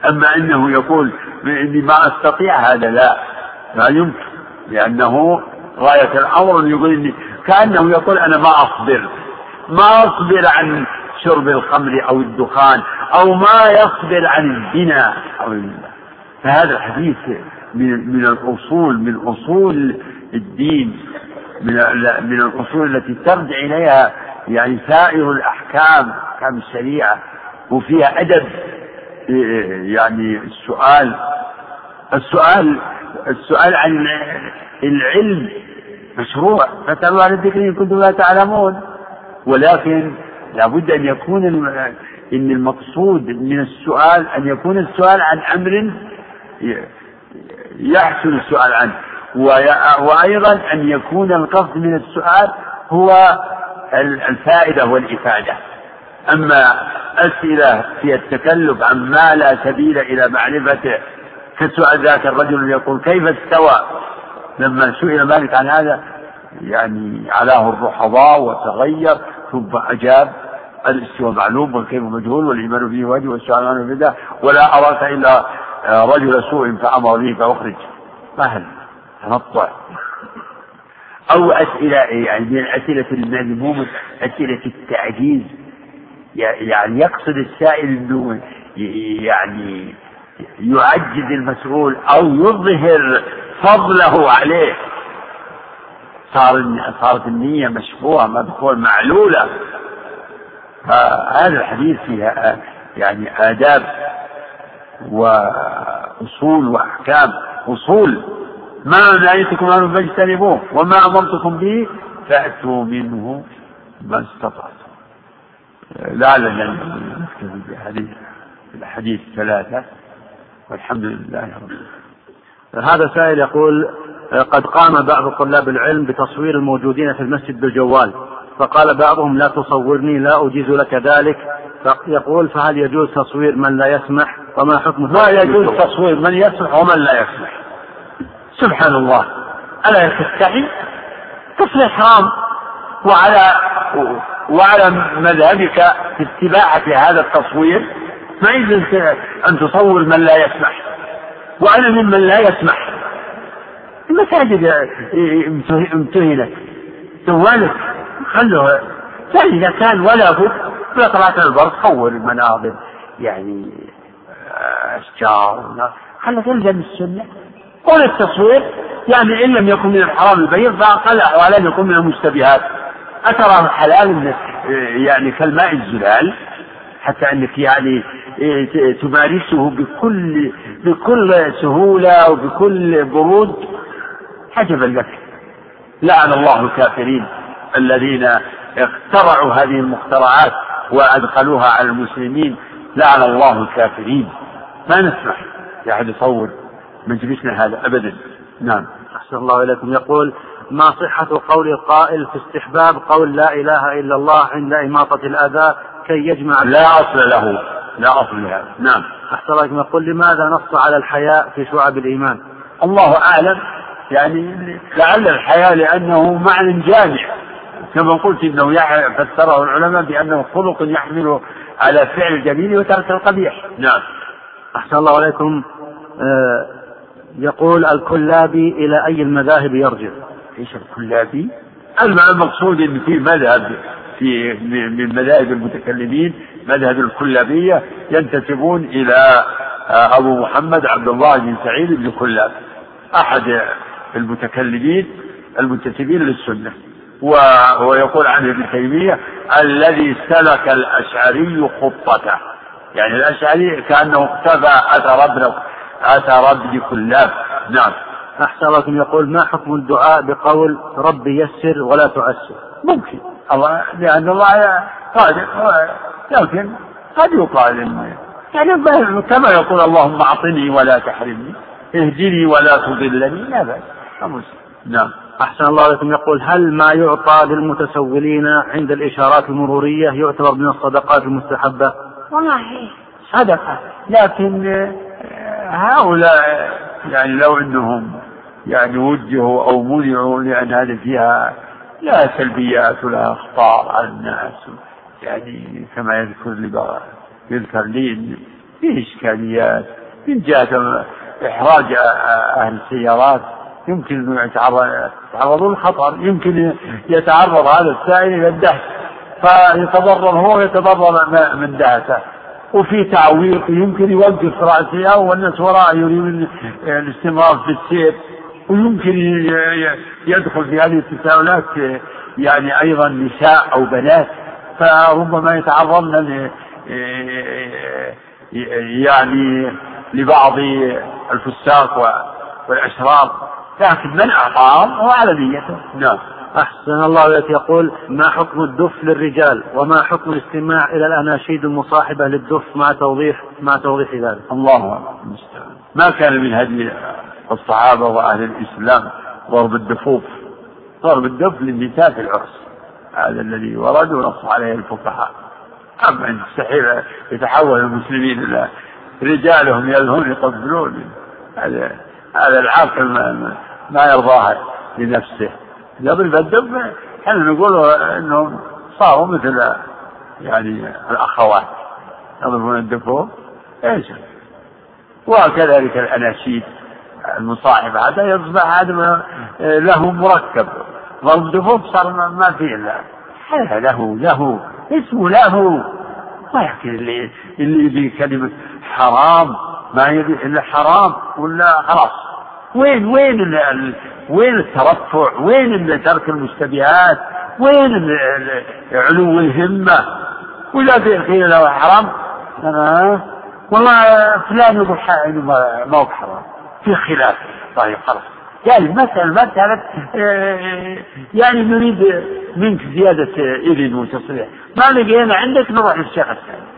أما أنه يقول إني ما أستطيع هذا لا لا يمكن لأنه غاية الأمر يقول إني كأنه يقول أنا ما أصبر ما أصبر عن شرب الخمر أو الدخان أو ما يصبر عن الزنا أو فهذا الحديث من من الأصول من أصول الدين من من الأصول التي ترجع إليها يعني سائر الأحكام أحكام الشريعة وفيها أدب. يعني السؤال السؤال السؤال عن العلم مشروع. فاسألوا عن الذكر إن كنتم لا تعلمون. ولكن لابد أن يكون إن المقصود من السؤال أن يكون السؤال عن أمر يحسن السؤال عنه. وأيضا أن يكون القصد من السؤال هو الفائدة والإفادة. أما أسئلة في التكلف عن ما لا سبيل إلى معرفته كسؤال ذاك الرجل يقول كيف استوى؟ لما سئل مالك عن هذا يعني علاه الرحضاء وتغير ثم أجاب الاستواء معلوم والكيف مجهول والإيمان به واجب والسؤال عنه بدعة ولا أراك إلا رجل سوء فأمر به فأخرج. فهل تنطع. أو أسئلة يعني من الأسئلة المذمومة أسئلة التعجيز. يعني يقصد السائل أنه يعني يعجز المسؤول أو يظهر فضله عليه. صار صارت النية مشبوهة مدخول معلولة. فهذا الحديث فيها يعني آداب وأصول وأحكام. أصول. ما نهيتكم عنه فاجتنبوه وما أمرتكم به فأتوا منه ما استطعتم. لعلنا نكتفي بهذه الأحاديث الثلاثة والحمد لله رب العالمين. هذا سائل يقول قد قام بعض طلاب العلم بتصوير الموجودين في المسجد بالجوال فقال بعضهم لا تصورني لا أجيز لك ذلك. يقول فهل يجوز تصوير من لا يسمح؟ وما حكم ما يجوز تصوير من يسمح ومن لا يسمح. سبحان الله. ألا تستحي تصوير حرام. وعلى وعلى مذهبك في اتباعة هذا التصوير ما يجوز أن تصور من لا يسمح. وأنا ممن لا يسمح. المساجد امتهنت. جوالك خلوها. فإذا كان ولا بد في طلعت البر صور المناظر. يعني آه، أشجار. خلها تلزم السنة. قول التصوير يعني إن لم يكن من الحرام البين فأقل أحوالا يكون من المشتبهات أترى حلال يعني كالماء الزلال حتى أنك يعني إيه، تمارسه بكل بكل سهولة وبكل برود. عجبا لك. لعن الله الكافرين الذين اخترعوا هذه المخترعات وأدخلوها على المسلمين. لعن الله الكافرين. ما نسمح. أحد يصور مجلسنا هذا أبدا. نعم. أحسن الله إليكم. يقول ما صحة قول القائل في استحباب قول لا إله إلا الله عند إماطة الأذى كي يجمع لا أصل له. لا أصل له. نعم. أحسن الله يقول لماذا نص على الحياء في شعب الإيمان؟ الله أعلم. يعني لعل الحياء لأنه معنى جامع. كما قلت إنه فسره العلماء بأنه خلق يحمل على فعل الجميل وترك القبيح. نعم. أحسن الله عليكم آه يقول الكلابي إلى أي المذاهب يرجع؟ إيش الكلابي المقصود إن في مذهب في من مذاهب المتكلمين مذهب الكلابية ينتسبون إلى آه، أبو محمد عبد الله بن سعيد بن كلاب أحد المتكلمين المنتسبين للسنة. ويقول عنه ابن تيمية الذي سلك الأشعري خطته يعني الأشعري كأنه اقتفى أثر ابن أثر ابن كلاب. نعم. أحسن لكم يقول ما حكم الدعاء بقول رب يسر ولا تعسر؟ ممكن. الله لأن الله قادر لكن قد يقال يعني كما يقول اللهم أعطني ولا تحرمني اهدني ولا تضلني لا بأس نعم. أحسن الله لكم يقول هل ما يعطى للمتسولين عند الإشارات المرورية يعتبر من الصدقات المستحبة؟ والله. صدقة. لكن آه، هؤلاء يعني لو أنهم يعني وجهوا أو منعوا لأن هذه فيها لا سلبيات ولا أخطاء على الناس. يعني كما يذكر يذكر لي فيه إشكاليات. من جهة إحراج أهل السيارات يمكن أنه يتعرض للخطر. يمكن يتعرض هذا السائل إلى الدهس. فيتضرر هو ويتضرر من دهسه. وفي تعويق يمكن يوقف رأسه والناس وراء يريدون الاستمرار في السير. ويمكن يدخل في هذه التساؤلات يعني أيضا نساء أو بنات فربما يتعرضن يعني لبعض الفساق والأشرار. لكن من أعطاه هو على نيته. نعم. أحسن الله إليك. يقول ما حكم الدف للرجال وما حكم الاستماع إلى الأناشيد المصاحبة للدف مع توضيح مع توضيح ذلك؟ الله المستعان ما كان من هدي الصحابة وأهل الإسلام ضرب الدفوف ضرب الدف للنساء في العرس. هذا الذي ورد ونص عليه الفقهاء. أما أن يستحيل يتحول المسلمين إلى رجالهم يلهون يقبلون هذا هذا العاقل ما, يرضاها لنفسه. يضرب الدب إحنا نقول إنهم صاروا مثل يعني الأخوات. يضربون الدفوف إيش؟ وكذلك الأناشيد. المصاحبة هذا يصبح هذا له مركب. ضرب صار ما الا هذا له له. اسمه له. ما يحكي اللي اللي كلمة حرام. ما يبي إلا حرام ولا خلاص. وين وين وين الترفع؟ وين ترك المشتبهات وين علو الهمة؟ وإذا قيل له حرام أنا والله فلان يقول ما هو حرام في خلاف. طيب خلاص. يعني مثلا مسألة يعني نريد منك زيادة إذن وتصريح ما لقينا عندك نروح للشيخ الثاني.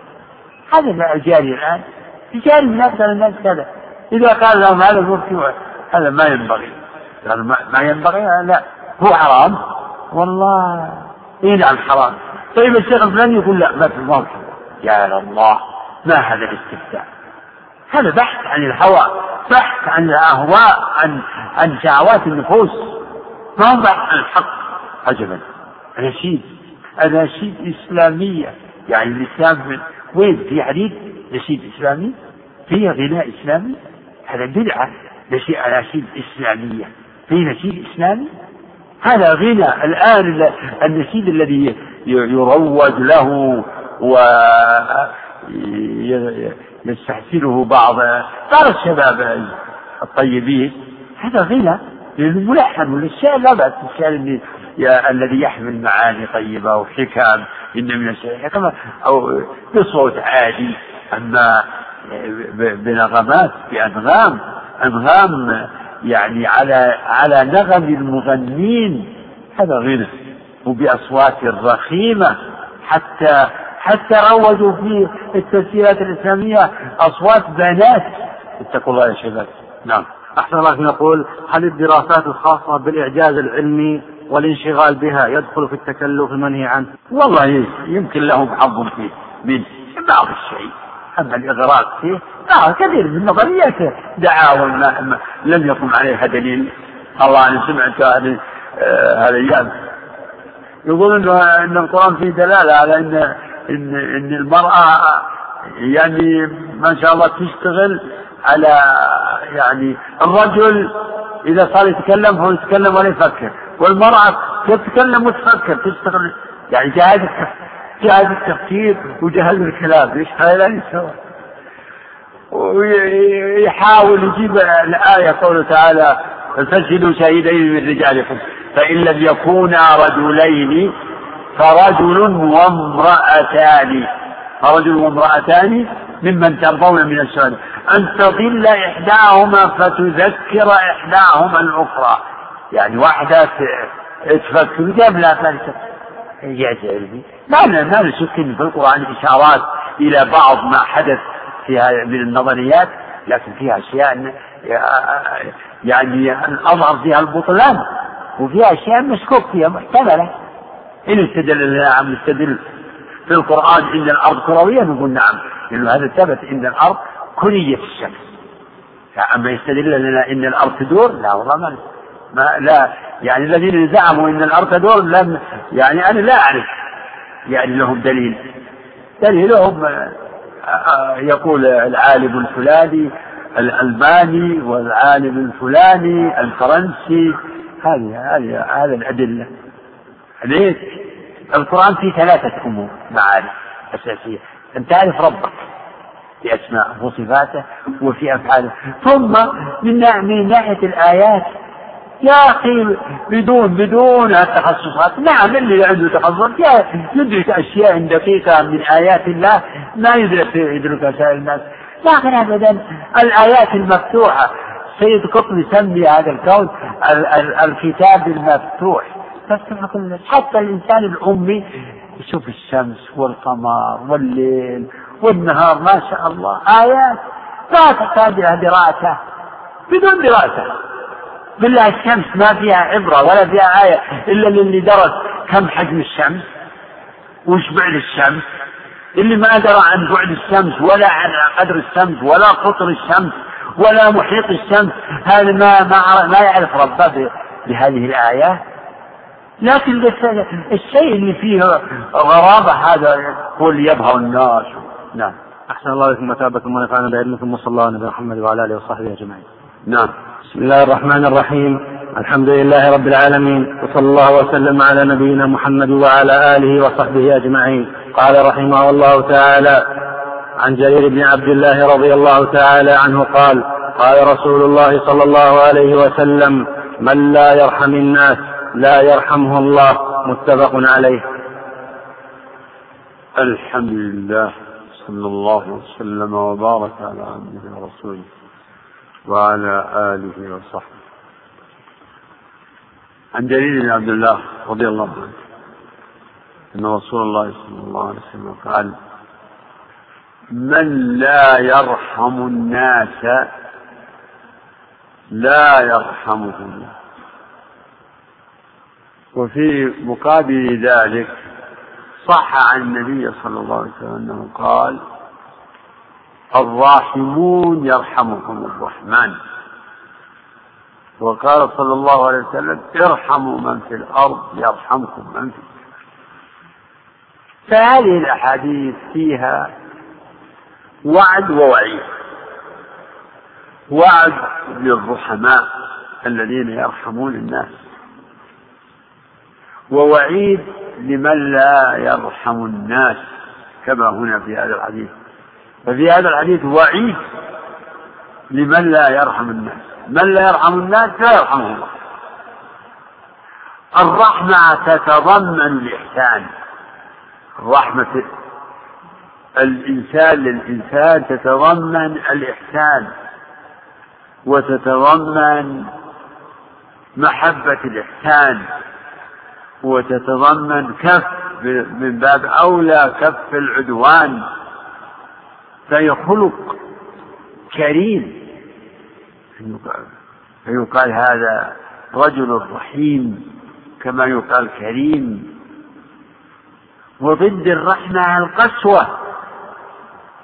هذا الجاري الآن. جاري مثلا الناس كذا إذا قال لهم هذا هذا ما ينبغي. قال ما ينبغي؟ لا. هو حرام. والله اي نعم حرام. طيب الشيخ الفلاني يقول لا ما في ما يا الله ما هذا الاستفتاء؟ هذا بحث عن الهوى بحث عن الأهواء عن عن شهوات النفوس. ما هو بحث عن الحق؟ عجبا. اناشيد اناشيد إسلامية. يعني الإسلام وين؟ في حديث نشيد إسلامي؟ فيها غناء إسلامي؟ هذا بدعة. نشيد أناشيد إسلامية. في نشيد إسلامي؟ هذا غنى. الآن النشيد الذي يروج له ويستحسنه بعض بعض الشباب الطيبين. هذا غنى للملحن والشعر لا بأس الشعر الذي يحمل معاني طيبة وحكم إن من الشعر أو بصوت عالي. أما بنغمات بأنغام أنغام يعني على على نغم المغنين هذا غنى. وبأصوات رخيمة حتى حتى روجوا في التسجيلات الإسلامية أصوات بنات. اتقوا الله يا شباب نعم. أحسن الله يقول هل الدراسات الخاصة بالإعجاز العلمي والانشغال بها يدخل في التكلف المنهي عنه؟ والله يمكن لهم حظ فيه من بعض الشيء. أما الإغراق فيه بعض كثير من النظريات. دعاوى لم يقم عليها دليل. الله أنا سمعت هذه آه، الأيام. يقول إن القرآن فيه دلالة على إن إن إن المرأة يعني ما شاء الله تشتغل على يعني الرجل إذا صار يتكلم هو يتكلم ولا يفكر. والمرأة تتكلم وتفكر تشتغل يعني جهاز جهاز التفكير وجهاز الكلام إيش هذا؟ سوا ويحاول يجيب الآية قوله تعالى فسجلوا شهيدين من رجالكم فإن لم يكونا رجلين فرجل وامرأتان فرجل وامرأتان ممن ترضون من الشهداء أن تضل إحداهما فتذكر إحداهما الأخرى. يعني واحدة تفكر جاب لا ما ما نشك في القرآن إشارات إلى بعض ما حدث فيها من النظريات لكن فيها أشياء يعني أظهر فيها البطلان وفيها أشياء مشكوك فيها محتملة. إن استدل نعم نستدل في القرآن إن الأرض كروية نقول نعم لأنه هذا ثبت إن الأرض كرية الشمس. أما يستدل لنا إن الأرض تدور لا والله ما ما لا يعني الذين زعموا إن الأرض تدور لم يعني أنا لا أعرف. يعني لهم دليل. دليلهم آه، آه، يقول العالم الفلاني الألماني والعالم الفلاني الفرنسي هذه هذه هذه الأدلة. ليش؟ القرآن فيه ثلاثة أمور معارف أساسية. أن تعرف ربك في أسمائه وصفاته وفي أفعاله. ثم من من ناحية الآيات يا أخي بدون بدون التخصصات. نعم اللي عنده تخصص يدرك أشياء دقيقة من آيات الله ما يدرك يدركها سائر الناس. لكن أبدا الآيات المفتوحة سيد قطب يسمي هذا الكون الكتاب المفتوح. حتى الإنسان الأمي يشوف الشمس والقمر والليل والنهار ما شاء الله. آيات لا تحتاج إلى دراسة بدون دراسة بالله الشمس ما فيها عبرة ولا فيها آية إلا للي درس كم حجم الشمس وش بعد الشمس. اللي ما درى عن بعد الشمس ولا عن قدر الشمس ولا قطر الشمس ولا محيط الشمس هذا ما ما ما يعرف ربه بهذه الآيات. لكن الشيء اللي فيه غرابة هذا هو اللي يبهر الناس. نعم. أحسن الله لكم وتابكم ونفعنا بعلمكم. وصلى الله على محمد وعلى آله وصحبه أجمعين. نعم. بسم الله الرحمن الرحيم. الحمد لله رب العالمين. وصلى الله وسلم على نبينا محمد وعلى آله وصحبه أجمعين. قال رحمه الله تعالى عن جرير بن عبد الله رضي الله تعالى عنه قال قال رسول الله صلى الله عليه وسلم من لا يرحم الناس لا يرحمه الله. متفق عليه. الحمد لله. صلى الله وسلم وبارك على عبده ورسوله وعلى آله وصحبه. عن جرير بن عبد الله رضي الله عنه أن رسول الله صلى الله عليه وسلم قال من لا يرحم الناس لا يرحمه الله وفي مقابل ذلك صح عن النبي صلى الله عليه وسلم أنه قال الراحمون يرحمكم الرحمن. وقال صلى الله عليه وسلم ارحموا من في الأرض يرحمكم من في السماء. فهذه الأحاديث فيها وعد ووعيد. وعد للرحماء الذين يرحمون الناس. ووعيد لمن لا يرحم الناس كما هنا في هذا الحديث. ففي هذا الحديث وعيد لمن لا يرحم الناس. من لا يرحم الناس لا يرحمه الله. الرحمة تتضمن الإحسان. رحمة الإنسان للإنسان تتضمن الإحسان وتتضمن محبة الإحسان. وتتضمن كف من باب أولى كف العدوان. فهي خلق كريم. فيقال هذا رجل رحيم كما يقال كريم. وضد الرحمة القسوة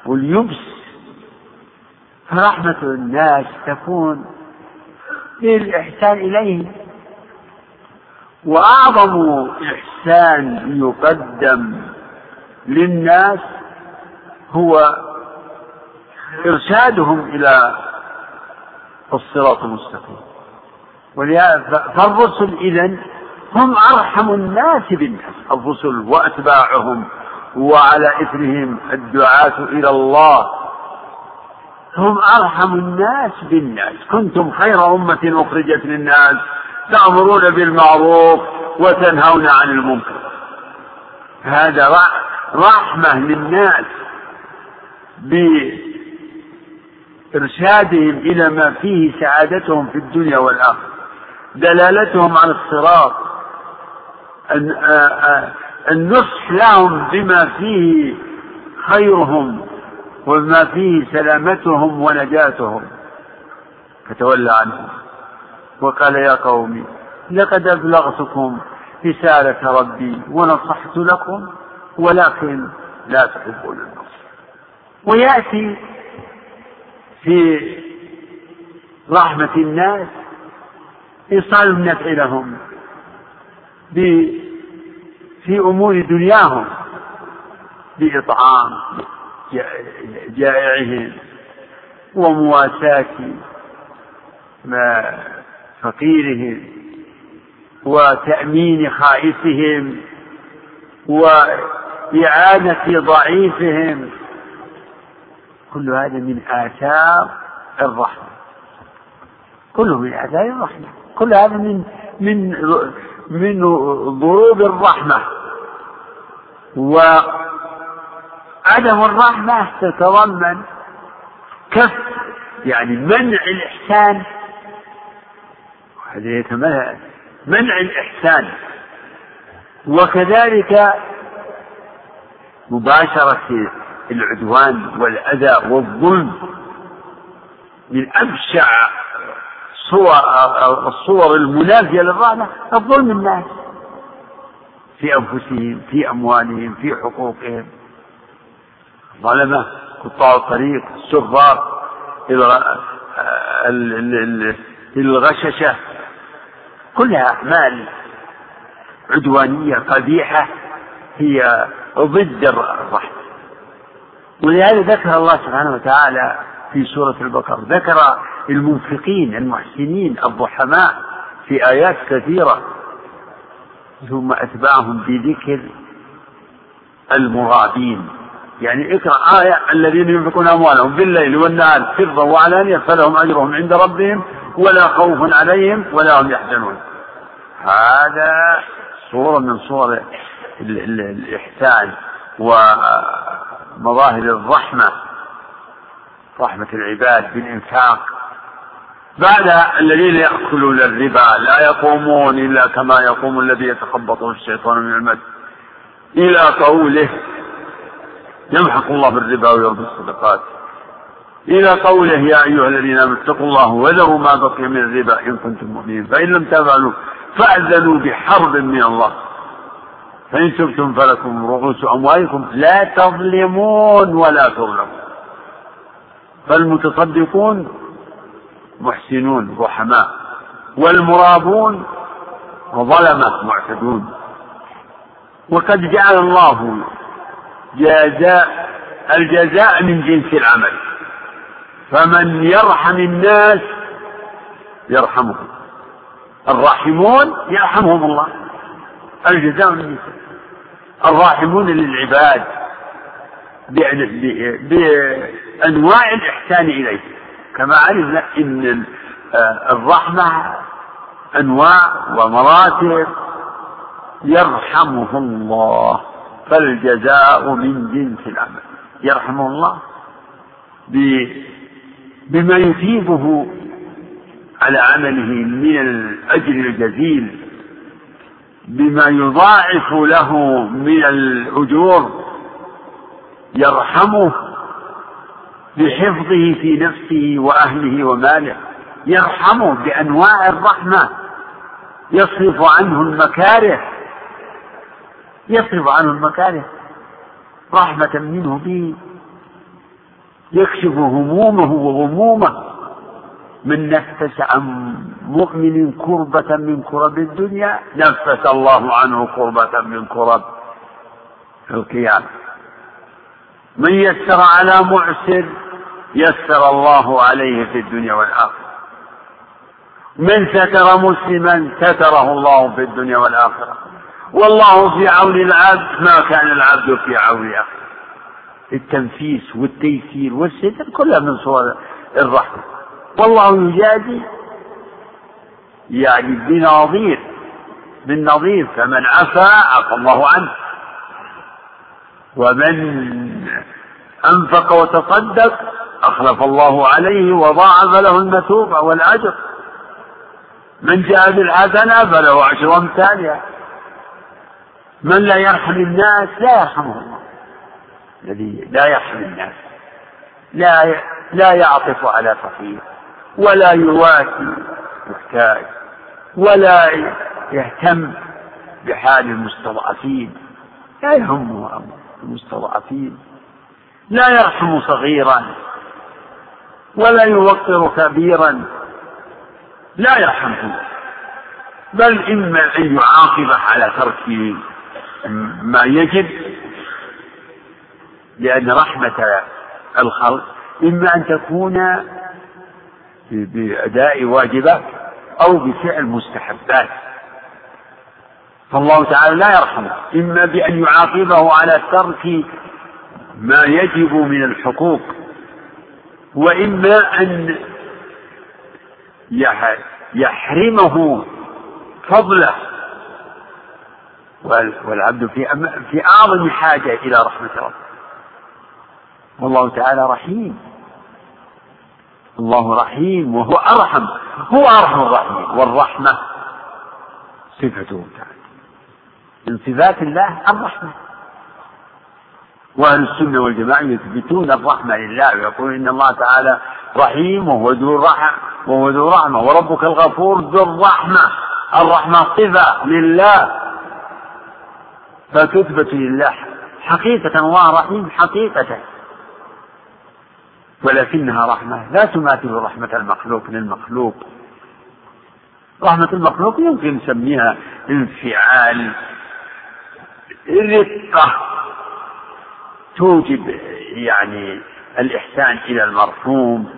واليبس. فرحمة الناس تكون بالإحسان إليهم. وأعظم إحسان يقدم للناس هو إرشادهم إلى الصراط المستقيم. ولهذا فالرسل إذا هم أرحم الناس بالناس. الرسل وأتباعهم وعلى إثرهم الدعاة إلى الله. هم أرحم الناس بالناس. كنتم خير أمة أخرجت للناس. تأمرون بالمعروف وتنهون عن المنكر. هذا رحمة للناس بإرشادهم إلى ما فيه سعادتهم في الدنيا والآخرة. دلالتهم على الصراط. النصح لهم بما فيه خيرهم وبما فيه سلامتهم ونجاتهم. فتولى عنهم. وقال يا قوم لقد أبلغتكم رسالة ربي ونصحت لكم ولكن لا تحبون النصح ويأتي في رحمة الناس إيصال النفع لهم في أمور دنياهم بإطعام جائعهم ومواساة فقيرهم وتأمين خائفهم وإعانة ضعيفهم. كل هذا من آثار الرحمة. كله من آثار الرحمة. كل هذا من من من ضروب الرحمة. وعدم الرحمة تتضمن كف يعني منع الإحسان منع الإحسان. وكذلك مباشرة العدوان والأذى والظلم من أبشع صور الصور المنافية للرحمة الظلم الناس في أنفسهم في أموالهم في حقوقهم. ظلمة قطاع الطريق السفار الغششة. كلها أعمال عدوانية قبيحة هي ضد الرحمة. ولهذا ذكر الله سبحانه وتعالى في سورة البقرة ذكر المنفقين المحسنين الضحماء في آيات كثيرة ثم أتبعهم بذكر المغابين يعني اقرأ آية الذين ينفقون أموالهم بالليل والنهار سرا وعلانية فلهم أجرهم عند ربهم ولا خوف عليهم ولا هم يحزنون. هذا صورة من صور الإحسان ومظاهر الرحمة رحمة العباد بالإنفاق. بعد الذين يأكلون الربا لا يقومون إلا كما يقوم الذي يتخبطه الشيطان من المس إلى قوله يمحق الله بالربا ويربي الصدقات. إلى قوله يا أيها الذين آمنوا اتقوا الله وذروا ما بقي من الربا إن كنتم مؤمنين. فإن لم تفعلوا فأذنوا بحرب من الله. فإن تبتم فلكم رؤوس أموالكم لا تظلمون ولا تظلمون. فالمتصدقون محسنون رحماء والمرابون ظلمة معتدون. وقد جعل الله جزاء الجزاء من جنس العمل. فمن يرحم الناس يرحمهم. الراحمون يرحمهم الله. الجزاء من الراحمون للعباد بأنواع الإحسان إليه. كما علمنا إن آه، الرحمة أنواع ومراتب يرحمه الله. فالجزاء من جنس العمل. يرحمه الله بما يثيبه على عمله من الأجر الجزيل بما يضاعف له من الأجور يرحمه بحفظه في نفسه وأهله وماله يرحمه بأنواع الرحمة يصرف عنه المكاره يصرف عنه المكاره رحمة منه به. يكشف همومه وغمومه. من نفس عن مؤمن كربة من كرب الدنيا نفس الله عنه كربة من كرب القيامة. من يسر على معسر يسر الله عليه في الدنيا والآخرة. من ستر مسلما ستره الله في الدنيا والآخرة. والله في عون العبد ما كان العبد في عون أخيه. التنفيس والتيسير والستر كلها من صور الرحمة. والله يجازي يعني بنظير بالنظير فمن عفا عفى الله عنه. ومن أنفق وتصدق أخلف الله عليه وضاعف له المثوبة والأجر. من جاء بالحسنة فله عشر أمثالها. من لا يرحم الناس لا يرحمه الله. الذي لا يرحم الناس لا لا يعطف على فقير ولا يواسي محتاج ولا يهتم بحال المستضعفين لا يهمه المستضعفين لا يرحم صغيرا ولا يوقر كبيرا لا يرحمه بل إما أن يعاقبه على ترك ما يجب لأن رحمة الخلق إما أن تكون بأداء واجبات أو بفعل مستحبات. فالله تعالى لا يرحمه إما بأن يعاقبه على ترك ما يجب من الحقوق وإما أن يحرمه فضله. والعبد في أعظم حاجة إلى رحمة ربه. والله تعالى رحيم. الله رحيم وهو أرحم هو أرحم الراحمين. والرحمة صفته تعالى. من صفات الله الرحمة. وأهل السنة والجماعة يثبتون الرحمة لله ويقولون إن الله تعالى رحيم وهو ذو رحمة وهو ذو رحمة. وربك الغفور ذو الرحمة. الرحمة صفة لله. فتثبت لله حقيقة الله رحيم حقيقة. ولكنها رحمة. لا تماثل رحمة المخلوق للمخلوق. رحمة المخلوق يمكن نسميها انفعال رقة توجب يعني الإحسان إلى المرحوم.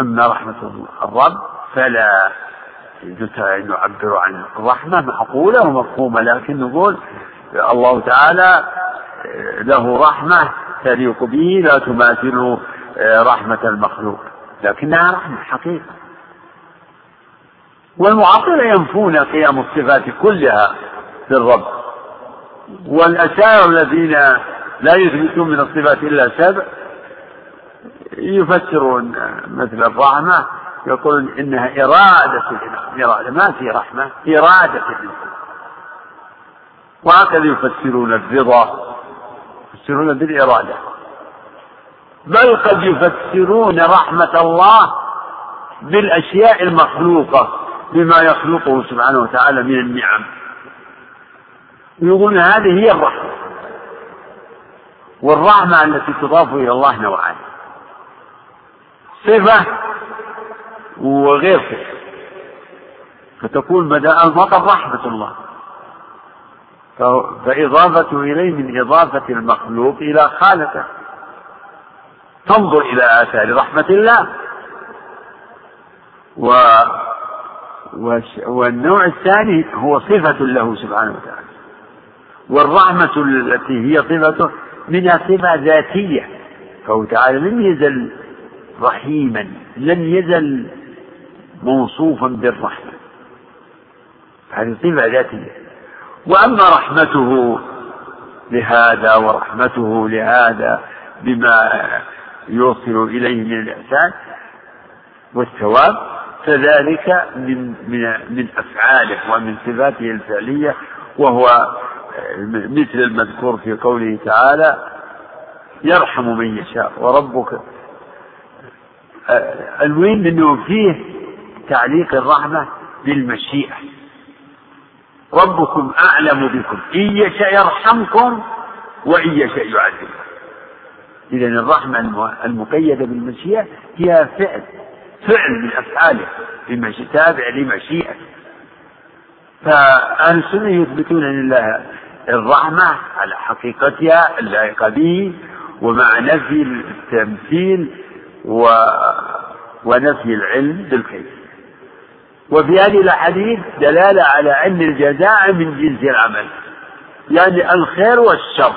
أما رحمة الرب فلا نعبر عن الرحمة معقولة ومفهومة لكن نقول الله تعالى له رحمة. تليق به لا تماثل رحمة المخلوق. لكنها رحمة حقيقة. والمعطلة ينفون قيام الصفات كلها في الرب. والأشاعر الذين لا يثبتون من الصفات إلا سبع يفسرون مثل الرحمة يقولون إنها إرادة إرادة ما في رحمة؟ إرادة وهكذا يفسرون الرضا. يفسرون بالإرادة. بل قد يفسرون رحمة الله بالأشياء المخلوقة بما يخلقه سبحانه وتعالى من النعم. يقولون هذه هي الرحمة. والرحمة التي تضاف إلى الله نوعان. صفة وغير صفة. فتكون بدأ المطر رحمة الله. فإضافته إليه من إضافة المخلوق إلى خالقه. تنظر إلى آثار رحمة الله. و والنوع الثاني هو صفة له سبحانه وتعالى. والرحمة التي هي صفته منها صفة ذاتية. فهو تعالى لم يزل رحيما لم يزل موصوفا بالرحمة. هذه صفة ذاتية. وأما رحمته لهذا ورحمته لهذا بما يوصل إليه من الإحسان والثواب فذلك من من من أفعاله ومن صفاته الفعلية وهو مثل المذكور في قوله تعالى يرحم من يشاء وربك. المهم إنه فيه تعليق الرحمة بالمشيئة. ربكم أعلم بكم. إن يشاء يرحمكم وإن يشاء يعذبكم. اذا الرحمة المقيدة بالمشيئة هي فعل. فعل من أفعاله تابع لمشيئته فأهل السنة يثبتون لله الرحمة على حقيقتها اللائقة به ومع نفي التمثيل و... ونفي العلم بالكيف. وفي هذه الأحاديث دلالة على أن الجزاء من جنس العمل يعني الخير والشر.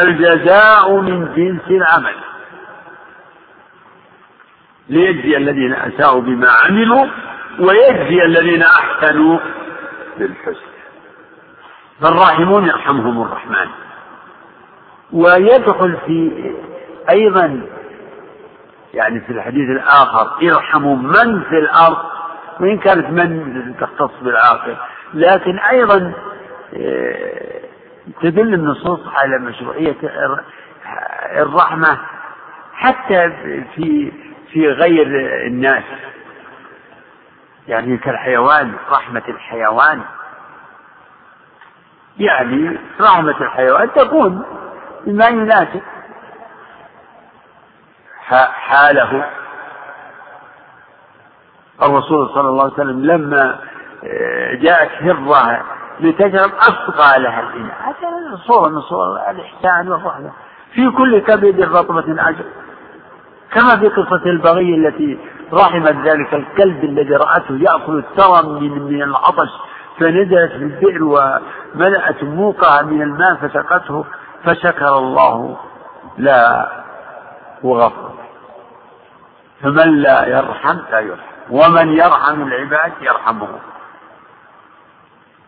الجزاء من جنس العمل. ليجزي الذين أساءوا بما عملوا ويجزي الذين أحسنوا بالحسن فالراحمون يرحمهم الرحمن. ويدخل في أيضا يعني في الحديث الآخر ارحموا من في الأرض وإن كانت من تختص بالعاقل لكن أيضا آه، تدل النصوص على مشروعية الرحمة حتى في في غير الناس. يعني كالحيوان رحمة الحيوان. يعني رحمة الحيوان تكون بما يناسب حاله. الرسول صلى الله عليه وسلم لما آه، جاءت هرة لتشرب أسقى لها الإناء هذا صورة من صور الإحسان والرحمة. في كل كبد رطبة أجر. كما في قصة البغي التي رحمت ذلك الكلب الذي رأته يأكل الثرى من من العطش فنزلت في البئر وملأت موقها من الماء فسقته فشكر الله لا وغفر. فمن لا يرحم لا يرحم. ومن يرحم العباد يرحمه.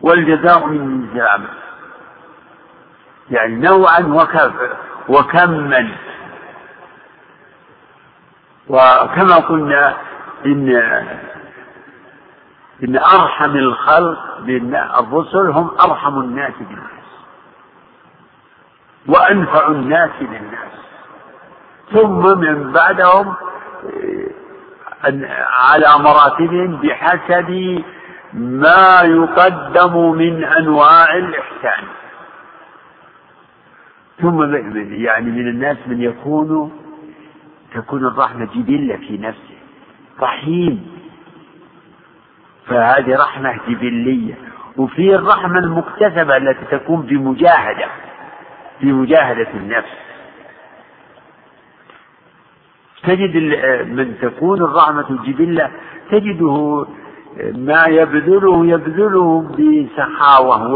والجزاء من جنس يعني نوعا وكم وكما. وكما قلنا إن إن أرحم الخلق بالرسل هم أرحم الناس بالناس. وأنفع الناس للناس. ثم من بعدهم على مراتبهم بحسب ما يقدم من أنواع الإحسان. ثم يعني من الناس من يكون تكون الرحمة جبلة في نفسه رحيم. فهذه رحمة جبلية. وفي الرحمة المكتسبة التي تكون بمجاهدة بمجاهدة النفس. تجد من تكون الرحمة جبلة تجده ما يبذله يبذله بسخاوة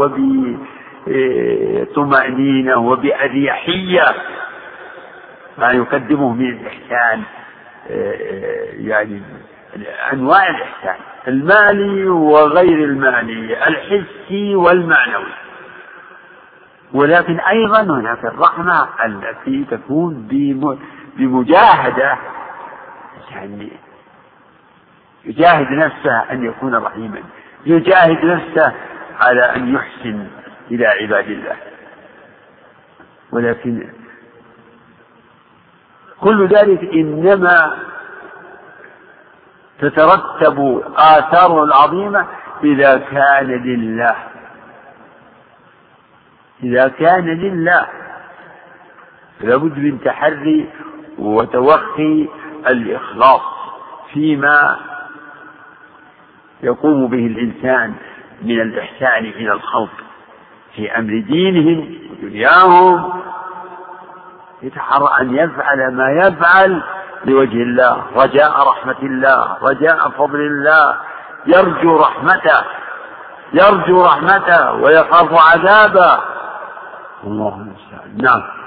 وبطمأنينة وبأريحية ما يقدمه من الإحسان يعني أنواع الإحسان المالي وغير المالي الحسي والمعنوي. ولكن أيضا هناك الرحمة التي تكون بمجاهدة. يعني يجاهد نفسه أن يكون رحيما. يجاهد نفسه على أن يحسن إلى عباد الله. ولكن كل ذلك إنما تترتب آثاره العظيمة إذا كان لله. إذا كان لله. لابد من تحري وتوخي الإخلاص فيما يقوم به الإنسان من الإحسان إلى الخلق في أمر دينهم ودنياهم يتحرى أن يفعل ما يفعل لوجه الله. رجاء رحمة الله رجاء فضل الله يرجو رحمته يرجو رحمته ويخاف عذابه. الله المستعان نعم.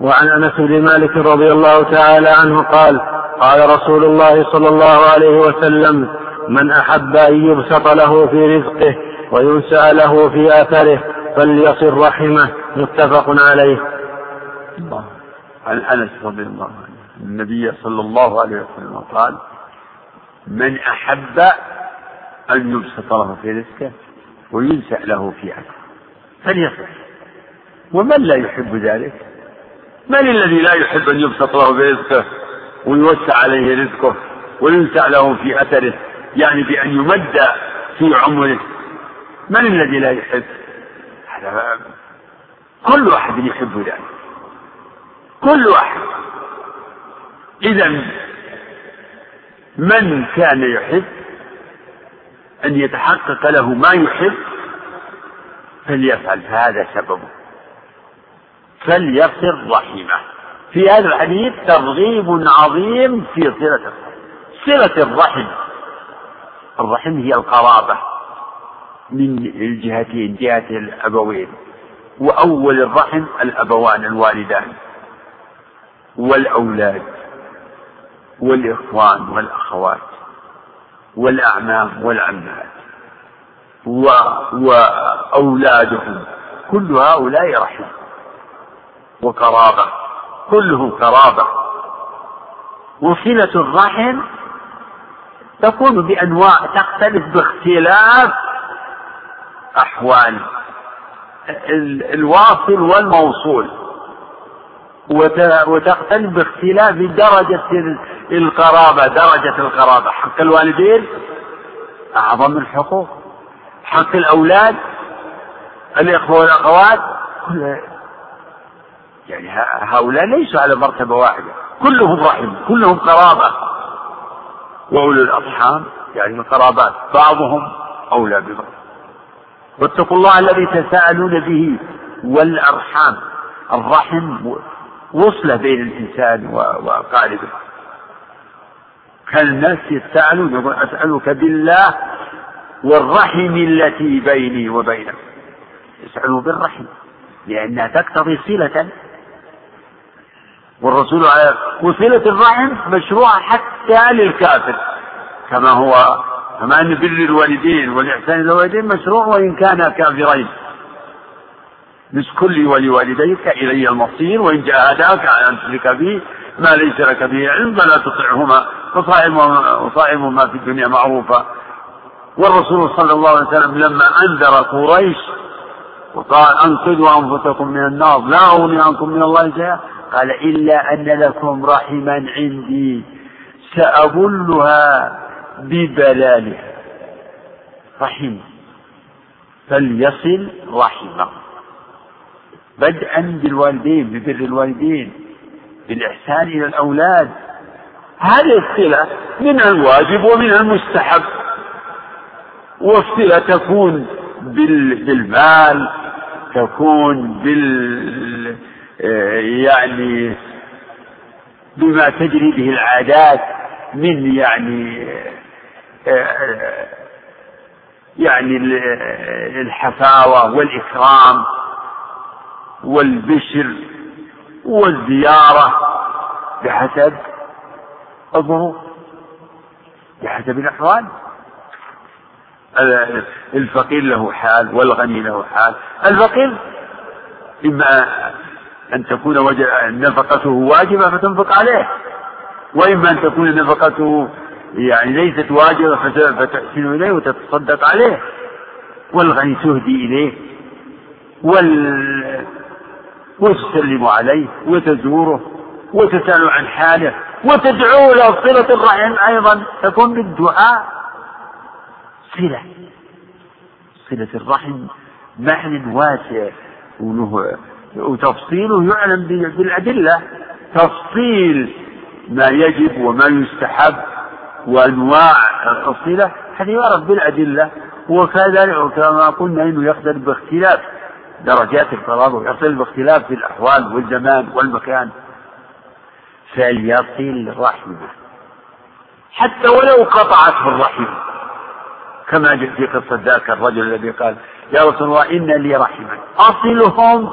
وعن انس بن مالك رضي الله تعالى عنه قال قال رسول الله صلى الله عليه وسلم من أحب أن يبسط له في رزقه وينسى له في اثره فليصل رحمه. متفق عليه. الله. عن أنس رضي الله عنه. النبي صلى الله عليه وسلم قال من أحب أن يبسط له في رزقه وينسأ له في أكله فليصل. ومن لا يحب ذلك؟ من الذي لا يحب أن يبسط له في رزقه ويوسع عليه رزقه وينسأ له في أثره؟ يعني بأن يمد في عمره. من الذي لا يحب؟ هذا كل أحد يحب ذلك كل أحد. إذا من كان يحب أن يتحقق له ما يحب فليفعل هذا سببه. فليصل رحمه. في هذا الحديث ترغيب عظيم في صلة صلة الرحم. الرحم هي القرابة من الجهتين جهة الأبوين. وأول الرحم الأبوان الوالدان. والأولاد. والإخوان والأخوات. والأعمام والعمات. و... وأولادهم. كل هؤلاء رحم. وقرابة كلهم قرابة وصلة الرحم تكون بأنواع تختلف باختلاف أحوال. الواصل والموصول. وتختلف باختلاف درجة القرابة درجة القرابة. حق الوالدين أعظم الحقوق. حق الأولاد الإخوة والأخوات يعني هؤلاء ليسوا على مرتبة واحدة. كلهم رحم كلهم قرابة. وأولو الأرحام يعني القرابات بعضهم أولى ببعض. واتقوا الله الذي تساءلون به والأرحام. الرحم وصلة بين الإنسان وقاربه. كان الناس يتساءلون يقول أسألك بالله والرحم التي بيني وبينك. يسألوا بالرحم لأنها تقتضي صلة والرسول عليه وصلة الرحم مشروعة حتى للكافر. كما هو كما أن بر الوالدين والإحسان إلى الوالدين مشروع وإن كانا كافرين. كل ولوالديك إلي المصير وإن جاهداك أن تشرك بي ما ليس لك به علم فلا تطعهما وصائمهما في الدنيا معروفا والرسول صلى الله عليه وسلم لما أنذر قريش وقال أنقذوا أنفسكم من النار لا أغني عنكم من الله شيئا. قال إلا أن لكم رحما عندي سأبلها ببلالها. رحم فليصل رحمه بدءا بالوالدين ببر الوالدين بالإحسان إلى الأولاد. هذه الصلة من الواجب ومن المستحب. والصلة تكون بالمال تكون بال يعني بما تجري به العادات من يعني يعني الحفاوة والإكرام والبشر والزيارة بحسب الظروف بحسب الأحوال. الفقير له حال والغني له حال. الفقير إما أن تكون نفقته واجبة فتنفق عليه. وإما أن تكون نفقته يعني ليست واجبة فتحسن إليه وتتصدق عليه. والغني تهدي إليه. وال وتسلم عليه وتزوره وتسأل عن حاله وتدعو له صلة الرحم أيضا. تكون بالدعاء صلة. صلة الرحم معنى واسع وله وتفصيله يعلم بالأدلة. تفصيل ما يجب وما يستحب وأنواع الصلة هذا يعرف بالأدلة. وكذلك كما قلنا أنه يختلف باختلاف درجات القرابة ويختلف باختلاف في الأحوال والزمان والمكان. فليصل رحمه حتى ولو قطعته الرحم كما جاء في قصة ذاك الرجل الذي قال يا رسول الله إن لي رحما أصلهم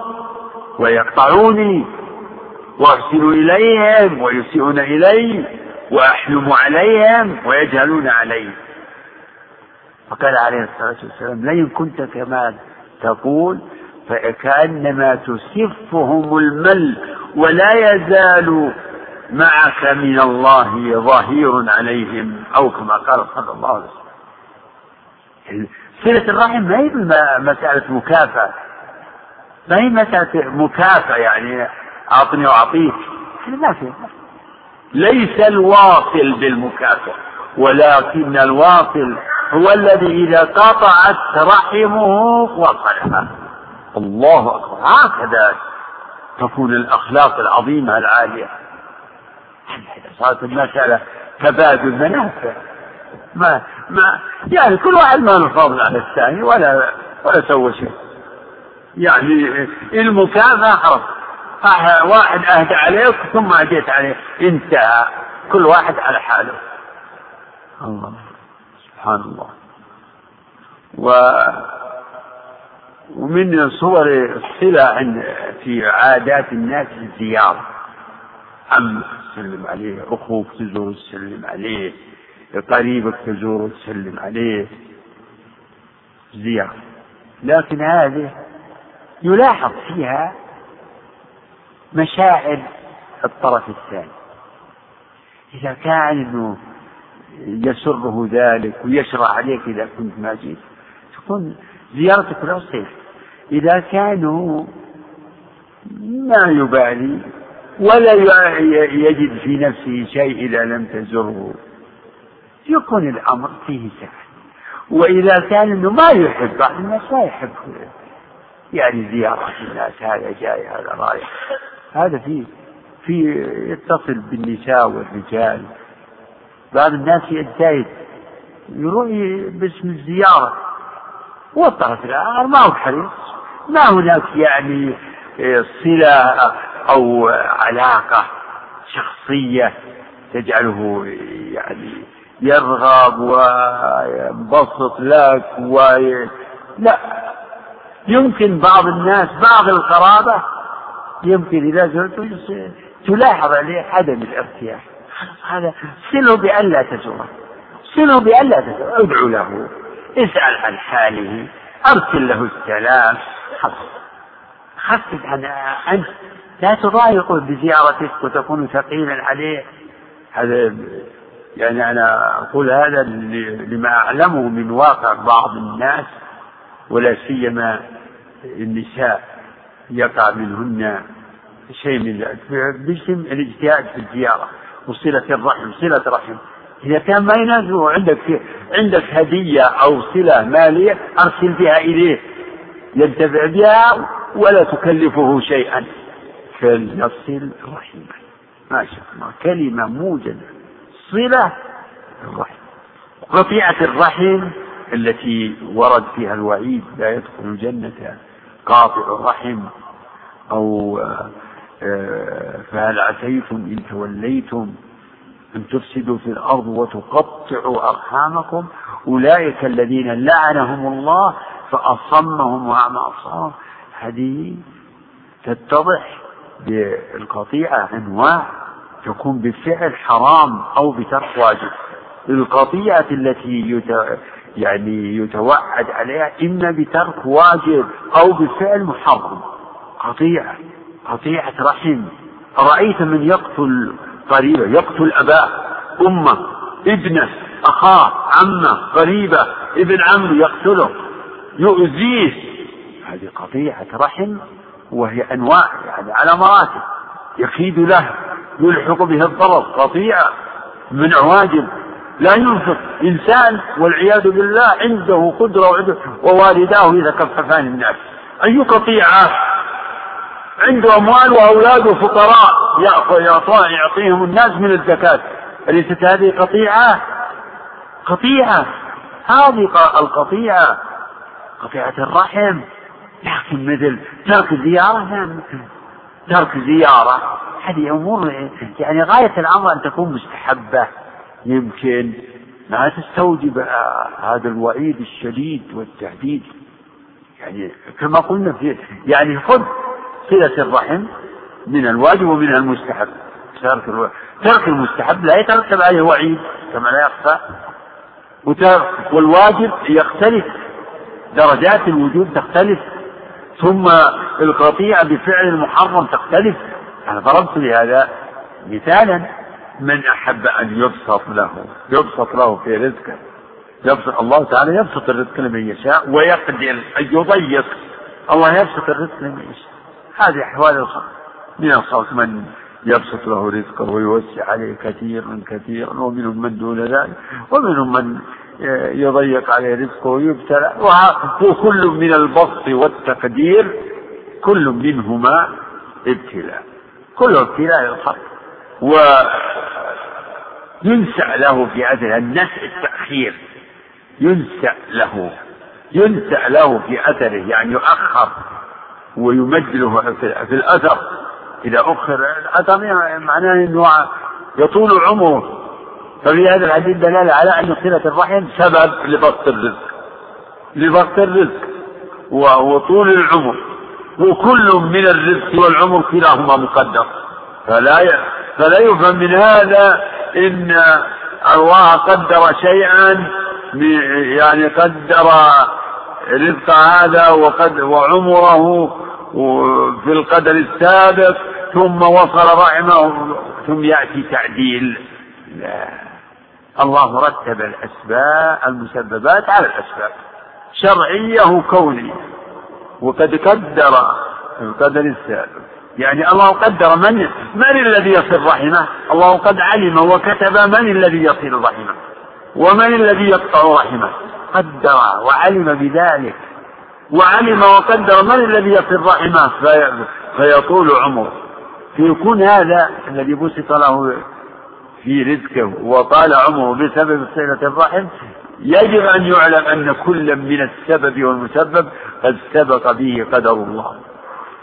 ويقطعوني وأرسل إليهم ويسيئون إلي وأحلم عليهم ويجهلون علي. فقال عليه الصلاة والسلام لئن كنت كما تقول فكأنما تسفهم المل ولا يزال معك من الله ظهير عليهم أو كما قال صلى الله عليه وسلم. صلة الرحم ما هي مسألة مكافأة. ما هي مسألة مكافأة يعني؟ أعطني وأعطيك. ما في ليس الواصل بالمكافأة ولكن الواصل هو الذي إذا قطعت رحمه وصلها الله أكبر. هكذا تكون الأخلاق العظيمة العالية. صارت المسألة تبادل منافع ما ما يعني كل واحد ما له فضل على الثاني ولا ولا سوى شيء. يعني المكافأة خلاص واحد أهدى عليك ثم أديت عليه. انتهى. كل واحد على حاله. الله. سبحان الله. و ومن صور الصلة عند في عادات الناس الزيارة. عمك تسلم عليه أخوك تزور تسلم عليه قريبك تزور تسلم عليه. زيارة. لكن هذه يلاحظ فيها مشاعر الطرف الثاني. إذا كان إنه يسره ذلك ويشرع عليك إذا كنت ما جيت تكون زيارتك له صيف إذا كانوا ما يبالي ولا يجد في نفسه شيء إذا لم تزره يكون الأمر فيه سهل. وإذا كان أنه ما يحب بعض الناس ما يحب. يعني زيارة الناس هذا جاي هذا رايح. هذا في في يتصل بالنساء والرجال. بعض الناس يجتهد يروح باسم الزيارة. والطرف الآخر ما هو حريص؟ ما هناك يعني صلة أو علاقة شخصية تجعله يعني يرغب وينبسط لك و لا يمكن بعض الناس بعض القرابة يمكن إذا زرت تلاحظ عليه عدم الارتياح. هذا صله بأن لا تزوره صله بأن لا تزوره ادعو له. اسأل عن حاله. أرسل له السلام. خفف عن أنت لا تضايقه بزيارتك وتكون ثقيلا عليه. هذا يعني أنا أقول هذا لما أعلمه من واقع بعض الناس ولا سيما النساء يقع منهن شيء من باسم الاجتهاد في الزيارة وصلة الرحم صلة رحم. إذا كان ما يناسبه عندك عندك هدية أو صلة مالية أرسل بها إليه. ينتفع بها ولا تكلفه شيئا. فليصل رحمه ما شاء الله. كلمة موجزة. صلة الرحم. قطيعة الرحم التي ورد فيها الوعيد لا يدخل الجنة قاطع الرحم أو آه، فهل عسيتم إن توليتم أن تفسدوا في الأرض وتقطعوا أرحامكم أولئك الذين لعنهم الله فأصمهم وأعمى أبصارهم هذه تتضح بالقطيعة أنواع تكون بفعل حرام أو بترك واجب القطيعة التي. يعني يتوعد عليها إما بترك واجب أو بفعل محرم. قطيعة قطيعة رحم. أرأيت من يقتل قريبة يقتل أباه أمه ابنه أخاه عمه قريبه ابن عمه يقتله يؤذيه. هذه قطيعة رحم وهي أنواع يعني على مراتب يكيد له يلحق به الضرر. قطيعة من واجب لا ينفق إنسان والعياذ بالله عنده قدرة وعنده ووالداه يتكففان الناس أي قطيعة عنده أموال وأولاده فقراء يعطيهم الناس من الزكاة. أليست هذه قطيعة؟ قطيعة. هذه القطيعة. قطيعة الرحم. لكن مثل ترك زيارة ترك زيارة. هذه أمور يعني غاية الأمر أن تكون مستحبة. يمكن ما تستوجب هذا الوعيد الشديد والتهديد. يعني كما قلنا في يعني خذ صلة الرحم من الواجب ومن المستحب. ترك ترك المستحب لا يترتب عليه وعيد كما لا يخفى. والواجب يختلف. درجات الوجود تختلف. ثم القطيعة بفعل المحرم تختلف. أنا ضربت لهذا مثالا. من أحب أن يبسط له يبسط له في رزقه. يبسط الله تعالى يبسط الرزق لمن يشاء ويقدر أن يضيق. الله يبسط الرزق لمن يشاء. هذه أحوال الخلق. من الخلق من يبسط له رزقه ويوسع عليه كثيرا كثيرا ومنهم من دون ذلك ومنهم من يضيق عليه رزقه ويبتلى. وكل من البسط والتقدير كل منهما ابتلاء. كل ابتلاء للخلق وينسأ له في أثر النسء التأخير. ينسأ له. ينسأ له في أثره يعني يؤخر. ويمد له في الأثر. إذا أخر الأثر يعني معناه أنه يطول عمره. ففي هذا الحديث دلالة على أن صلة الرحم سبب لبسط الرزق. لبسط الرزق. وطول العمر. وكل من الرزق والعمر كلاهما مقدر. فلا فلا يفهم من هذا إن الله قدر شيئا يعني قدر رزق هذا وقد وعمره في القدر السابق ثم وصل رحمه ثم يأتي تعديل. لا. الله رتب الأسباب المسببات على الأسباب شرعية وكونية وقد قدر القدر السابق. يعني الله قدر من من الذي يصل رحمه؟ الله قد علم وكتب من الذي يصل رحمه؟ ومن الذي يقطع رحمه؟ قدر وعلم بذلك. وعلم وقدر من الذي يصل رحمه؟ في فيطول عمره. فيكون هذا الذي بسط له في رزقه وطال عمره بسبب صلة الرحم يجب أن يعلم أن كل من السبب والمسبب قد سبق به قدر الله.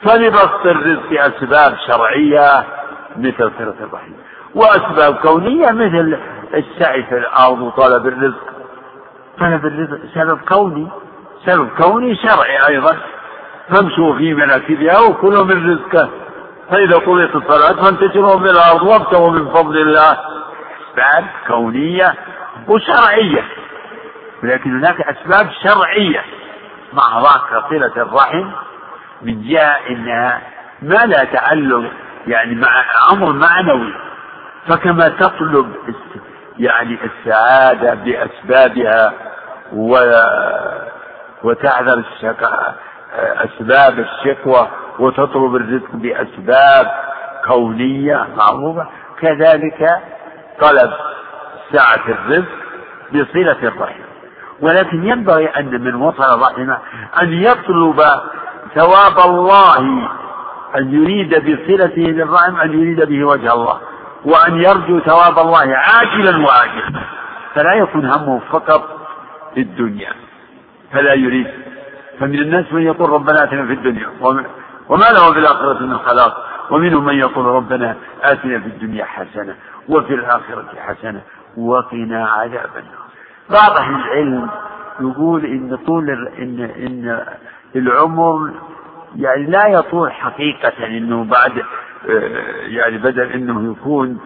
فلبسط الرزق أسباب شرعية مثل صلة الرحم. وأسباب كونية مثل السعي في الأرض وطلب الرزق. طلب الرزق سبب كوني. سبب كوني شرعي أيضا. فامشوا في مناكبها وكلوا من رزقه. فإذا قضيت الصلاة فانتشروا في الأرض وابتغوا من فضل الله. أسباب كونية وشرعية. ولكن هناك أسباب شرعية. مع ذاك صلة الرحم من جهة أنها ما لا تعلق يعني مع أمر معنوي. فكما تطلب يعني السعادة بأسبابها و وتعذر أسباب الشكوى وتطلب الرزق بأسباب كونية معروفة كذلك طلب سعة الرزق بصلة الرحم. ولكن ينبغي أن من وصل رحمه أن يطلب ثواب الله أن يريد بصلته للرحم أن يريد به وجه الله؟ وأن يرجو ثواب الله عاجلا وآجلا. فلا يكون همه فقط في الدنيا. فلا يريد. فمن الناس من يقول ربنا آتنا في الدنيا وما له في الآخرة من خلاق. ومنهم من يقول ربنا آتنا في الدنيا حسنة وفي الآخرة حسنة وقنا عذاب النار. بعض أهل العلم يقول إن طول إن إن العمر يعني لا يطول حقيقة إنه بعد يعني بدل إنه يكون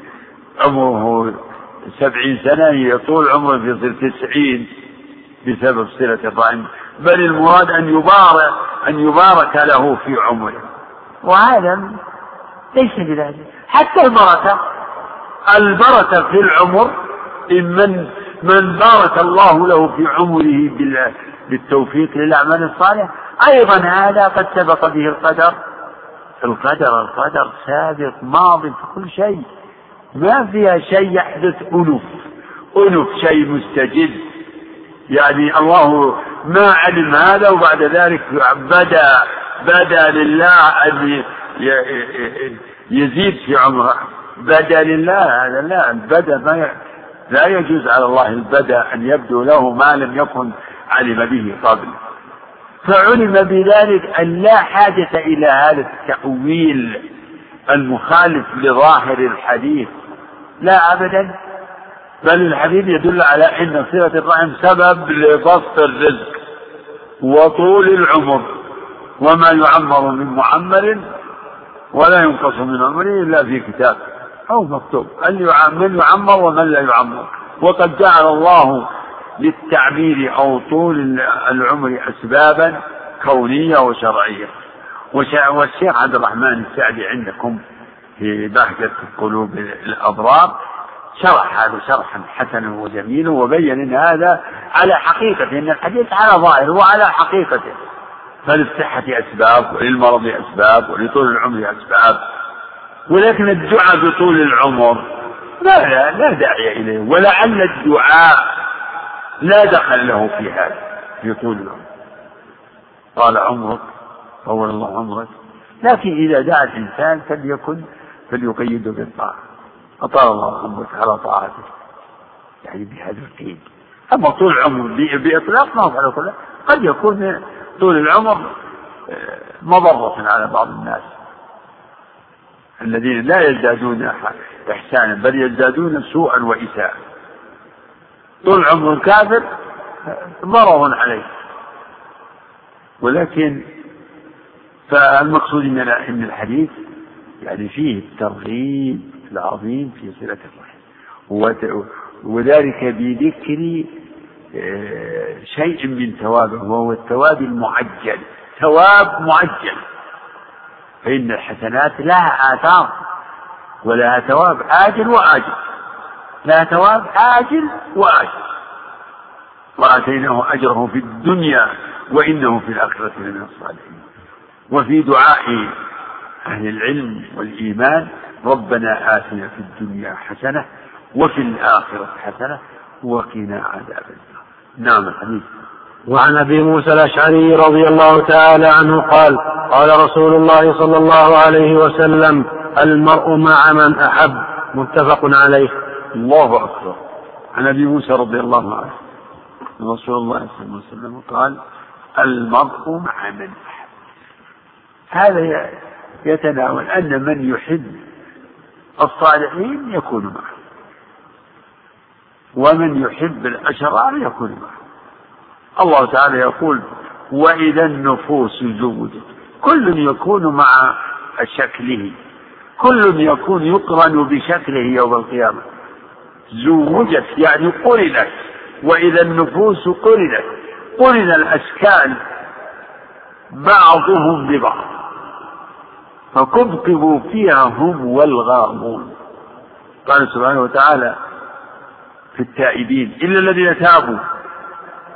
عمره سبعين سنة يطول عمره في تسعين بسبب صلة الرحم بل المراد أن يبارك أن يبارك له في عمره. وهذا ليس بذلك. حتى البركة البركة في العمر إن من من بارك الله له في عمره بالتوفيق للأعمال الصالحة أيضا هذا قد سبق به القدر. القدر القدر سابق ماض في كل شيء. ما فيها شيء يحدث أنف. أنف شيء مستجد. يعني الله ما علم هذا وبعد ذلك بدا بدا لله أن يزيد في عمره. بدا لله هذا لا البدا ما لا يجوز على الله البدا أن يبدو له ما لم يكن علم به قبل. فعلم بذلك أن لا حاجة إلى هذا التأويل المخالف لظاهر الحديث. لا أبدا. بل الحديث يدل على أن صلة الرحم سبب لبسط الرزق وطول العمر وما يعمر من معمر ولا ينقص من عمره إلا في كتاب أو مكتوب. من يعمر ومن لا يعمر وقد جعل الله للتعمير أو طول العمر في بهجة قلوب الأضرار شرح هذا شرحا حسنا وجميلا وبين أن هذا على حقيقته أن الحديث على ظاهره وعلى حقيقته. فللصحة أسباب وللمرض أسباب ولطول العمر أسباب. ولكن الدعاء بطول العمر لا لا داعي إليه ولعل الدعاء لا دخل له في هذا في طول العمر طال عمرك طول الله عمرك لكن إذا دعا الإنسان فليكن فليقيده بالطاعة. أطال الله عمرك على طاعته. يعني بهذا القيد. أما طول العمر بإطلاق ما على كله قد يكون طول العمر آه، مضرة على بعض الناس. الذين لا يزدادون إحسانا بل يزدادون سوءا وإساءة. طول عمر الكافر ضرر عليه. ولكن فالمقصود من الحديث يعني فيه الترغيب العظيم في صلة الرحم. وذلك بذكر آه، شيء من ثوابه وهو الثواب المعجل. ثواب معجل. فإن الحسنات لها آثار ولها ثواب آجل وآجل. لها ثواب آجل وآجل. وآتيناه أجره في الدنيا وإنه في الآخرة لمن الصالحين. وفي دعاء أهل العلم والإيمان ربنا آتنا في الدنيا حسنة وفي الآخرة حسنة وقنا عذاب النار. نعم الحديث وعن أبي موسى الأشعري رضي الله تعالى عنه قال قال رسول الله صلى الله عليه وسلم المرء مع من أحب. متفق عليه. الله أكبر. عن أبي موسى رضي الله عنه. رسول الله صلى الله عليه وسلم قال المرء مع من أحب. هذا يتناول أن من يحب الصالحين يكون معه. ومن يحب الأشرار يكون معه. الله تعالى يقول وإذا النفوس زوجت. كل يكون مع شكله. كل يكون يقرن بشكله يوم القيامة. زوجت يعني قرنت. وإذا النفوس قرنت. قرن الأشكال بعضهم ببعض. فكبكبوا فيها هم والغامون قال سبحانه وتعالى في التائبين إلا الذين تابوا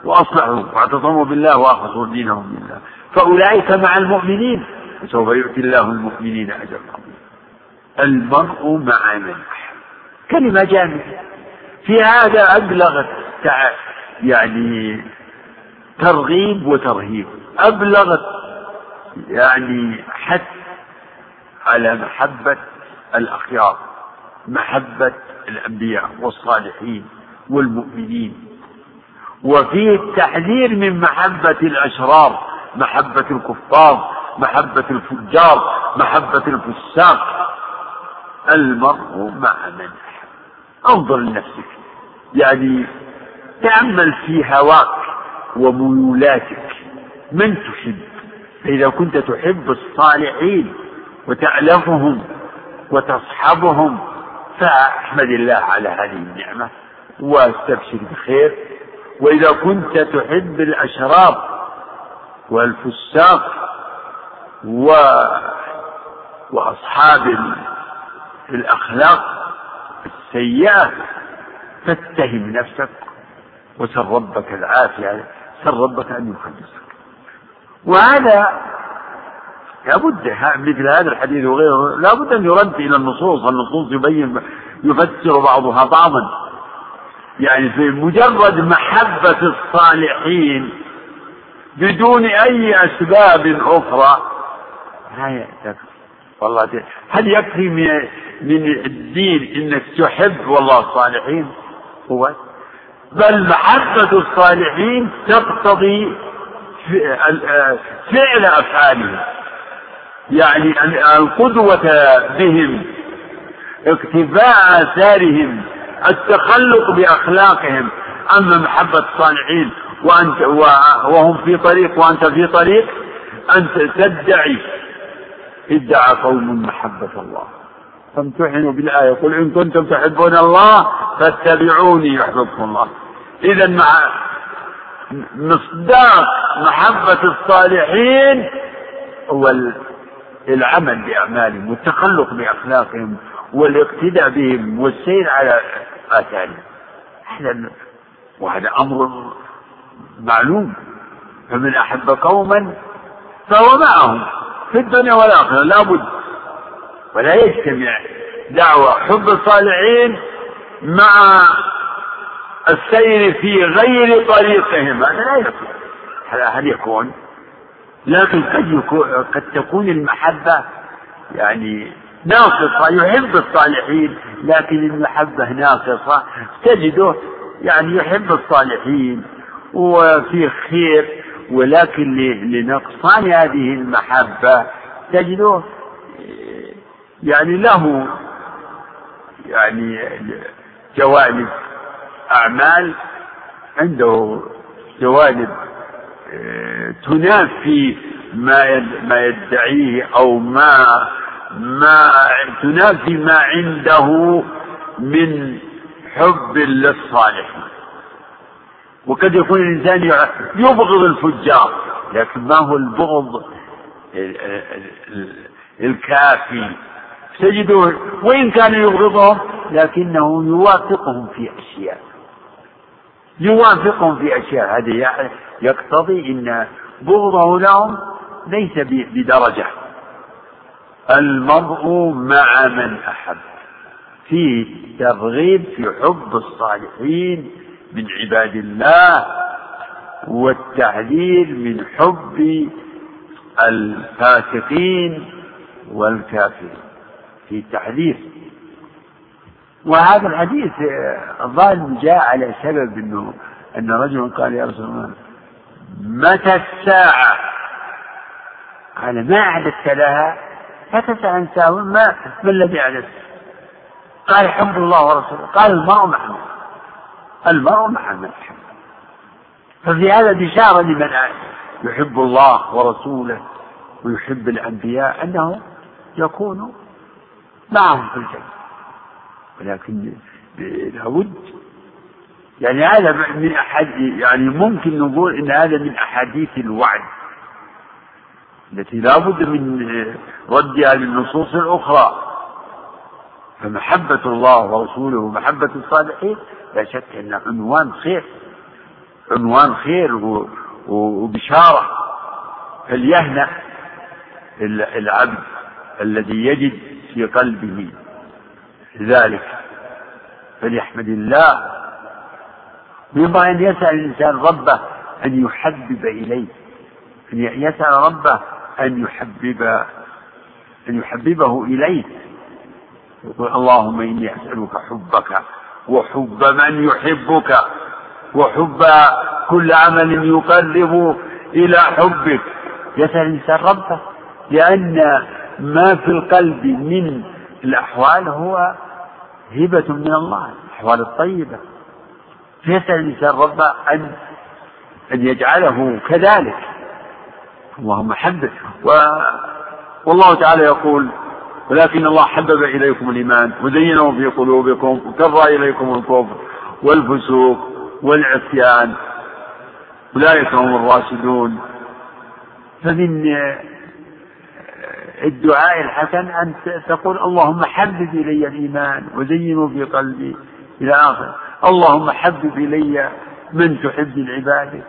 وأصلحوا واعتصموا بالله وأخلصوا دينهم لله. فأولئك مع المؤمنين. وسوف يؤتي الله المؤمنين أجرا المرء مع من أحب. كلمة جامدة في هذا أبلغت يعني ترغيب وترهيب. أبلغت يعني حث على محبة الأخيار محبة الأنبياء والصالحين والمؤمنين. وفيه التحذير من محبة الأشرار محبة الكفار محبة الفجار محبة الفساق. المرء مع من أحب. انظر لنفسك. يعني تأمل في هواك وميولاتك. من تحب؟ فإذا كنت تحب الصالحين وتألفهم وتصحبهم فأحمد الله على هذه النعمة وأستبشر بخير. وإذا كنت تحب الأشرار والفساق و وأصحاب الأخلاق السيئة فاتهم نفسك وسل ربك العافية سل ربك أن يخلصك. وهذا لابد مثل هذا الحديث وغيره لابد أن يرد إلى النصوص النصوص يبين يفسر بعضها بعضا. يعني في مجرد محبة الصالحين بدون أي أسباب أخرى. لا يكفي والله هل يكفي من من الدين إنك تحب والله الصالحين؟ هو. بل محبة الصالحين تقتضي فعل أفعالهم. يعني القدوة بهم اقتفاء آثارهم التخلق بأخلاقهم. أما محبة الصالحين وأنت وهم في طريق وأنت في طريق أنت تدعي. ادعى قوم محبة الله. فامتحنوا بالآية. قل إن كنتم تحبون الله فاتبعوني يحببكم الله. إذا مع مصداق محبة الصالحين هو العمل بأعمالهم والتخلق بأخلاقهم والاقتداء بهم والسير على آثارهم هذا وهذا أمر معلوم. فمن أحب قوما فهو معهم في الدنيا والآخرة لا بد. ولا يجتمع دعوة حب الصالحين مع السير في غير طريقهم. هذا لا يكون هل يكون. لكن قد يكون قد تكون المحبة يعني ناقصة يحب الصالحين لكن المحبة ناقصة. تجده يعني يحب الصالحين وفي خير ولكن لنقصان هذه المحبة تجده يعني له يعني جوانب أعمال عنده جوانب آه، تنافي ما ما يدعيه أو ما ما تنافي ما عنده من حب للصالحين وقد يكون الإنسان يبغض الفجار لكن ما هو البغض الكافي؟ تجده وإن كان يبغضهم لكنه يوافقهم في أشياء. يوافقهم في أشياء. هذا يقتضي أن بغضه لهم ليس بدرجة. المرء مع من أحب. فيه ترغيب في حب الصالحين من عباد الله والتحذير من حب الفاسقين والكافرين. في تحذير. وهذا الحديث الظاهر جاء على سبب إنه أن رجلا قال يا رسول الله متى الساعة؟ قال ما أعددت لها؟ فتسأل عن ما ما الذي أعددت؟ قال حب الله ورسوله. قال المرء مع من المرء يحب ففي هذا بشارة لمن يحب الله ورسوله ويحب الأنبياء أنه يكون معهم في الجنة. ولكن لابد يعني هذا من أحد يعني ممكن نقول إن هذا من أحاديث الوعد. التي لا بد من ردها للنصوص الأخرى. فمحبة الله ورسوله ومحبة الصالحين لا شك أن عنوان خير عنوان خير وبشارة. فليهنأ العبد الذي يجد في قلبه ذلك. فليحمد الله. ينبغي أن يسأل الإنسان ربه أن يحبب إليه أن يسأل ربه أن يحبب أن يحببه إليه يقول اللهم إني أسألك حبك وحب من يحبك وحب كل عمل يقرب إلى حبك. يسأل الإنسان ربه لأن ما في القلب من الأحوال هو هبة من الله الأحوال الطيبة. فيسأل الإنسان ربه أن أن يجعله كذلك. اللهم حبب. و... والله تعالى يقول ولكن الله حبب إليكم الإيمان وزينه في قلوبكم وكره إليكم الكفر والفسوق والعصيان. أولئك هم الراشدون. فمن الدعاء الحسن أن تقول اللهم حبب إلي الإيمان وزينه في قلبي إلى آخر اللهم حبب إلي من تحب العباد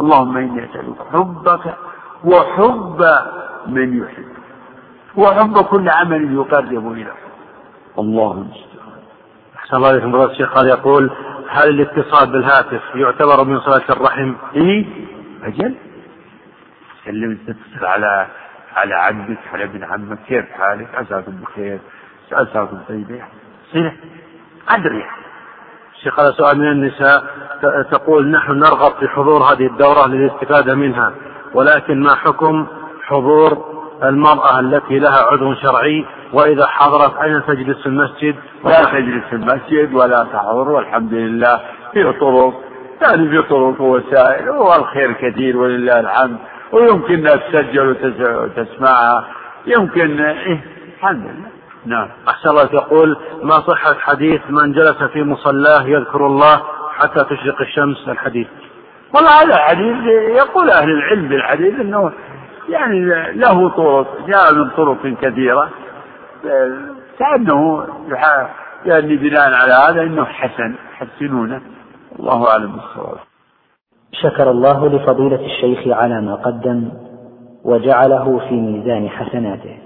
اللهم إني أسألك حبك وحب من يحب. وحب كل عمل يقرب إلى الله المستعان. أحسن الله عليكم فضيلة الشيخ قال يقول هل الاتصال بالهاتف يعتبر من صلاة الرحم؟ إيه؟ أجل. سلم تتصل على على عمك على ابن عمك. كيف حالك؟ عساكم بخير. عساكم طيبين صلة أدري. شيخ هذا سؤال من النساء تقول نحن نرغب في حضور هذه الدورة للاستفادة منها ولكن ما حكم حضور المرأة التي لها عذر شرعي وإذا حضرت أين تجلس في المسجد؟ لا تجلس في المسجد ولا تحضر والحمد لله في طرق يعني في طرق ووسائل والخير كثير ولله الحمد ويمكن أنها تسجل وتسمعها يمكن إيه الحمد لله نعم. أحسن الله تقول ما صحة حديث من جلس في مصلاه يذكر الله حتى تشرق الشمس الحديث؟ والله هذا حديث يقول أهل العلم بالحديث أنه يعني له طرق جاء من طرق كثيرة. كأنه يعني بناء على هذا أنه حسن يحسنونه. الله أعلم بالصواب. شكر الله لفضيلة الشيخ على ما قدم وجعله في ميزان حسناته.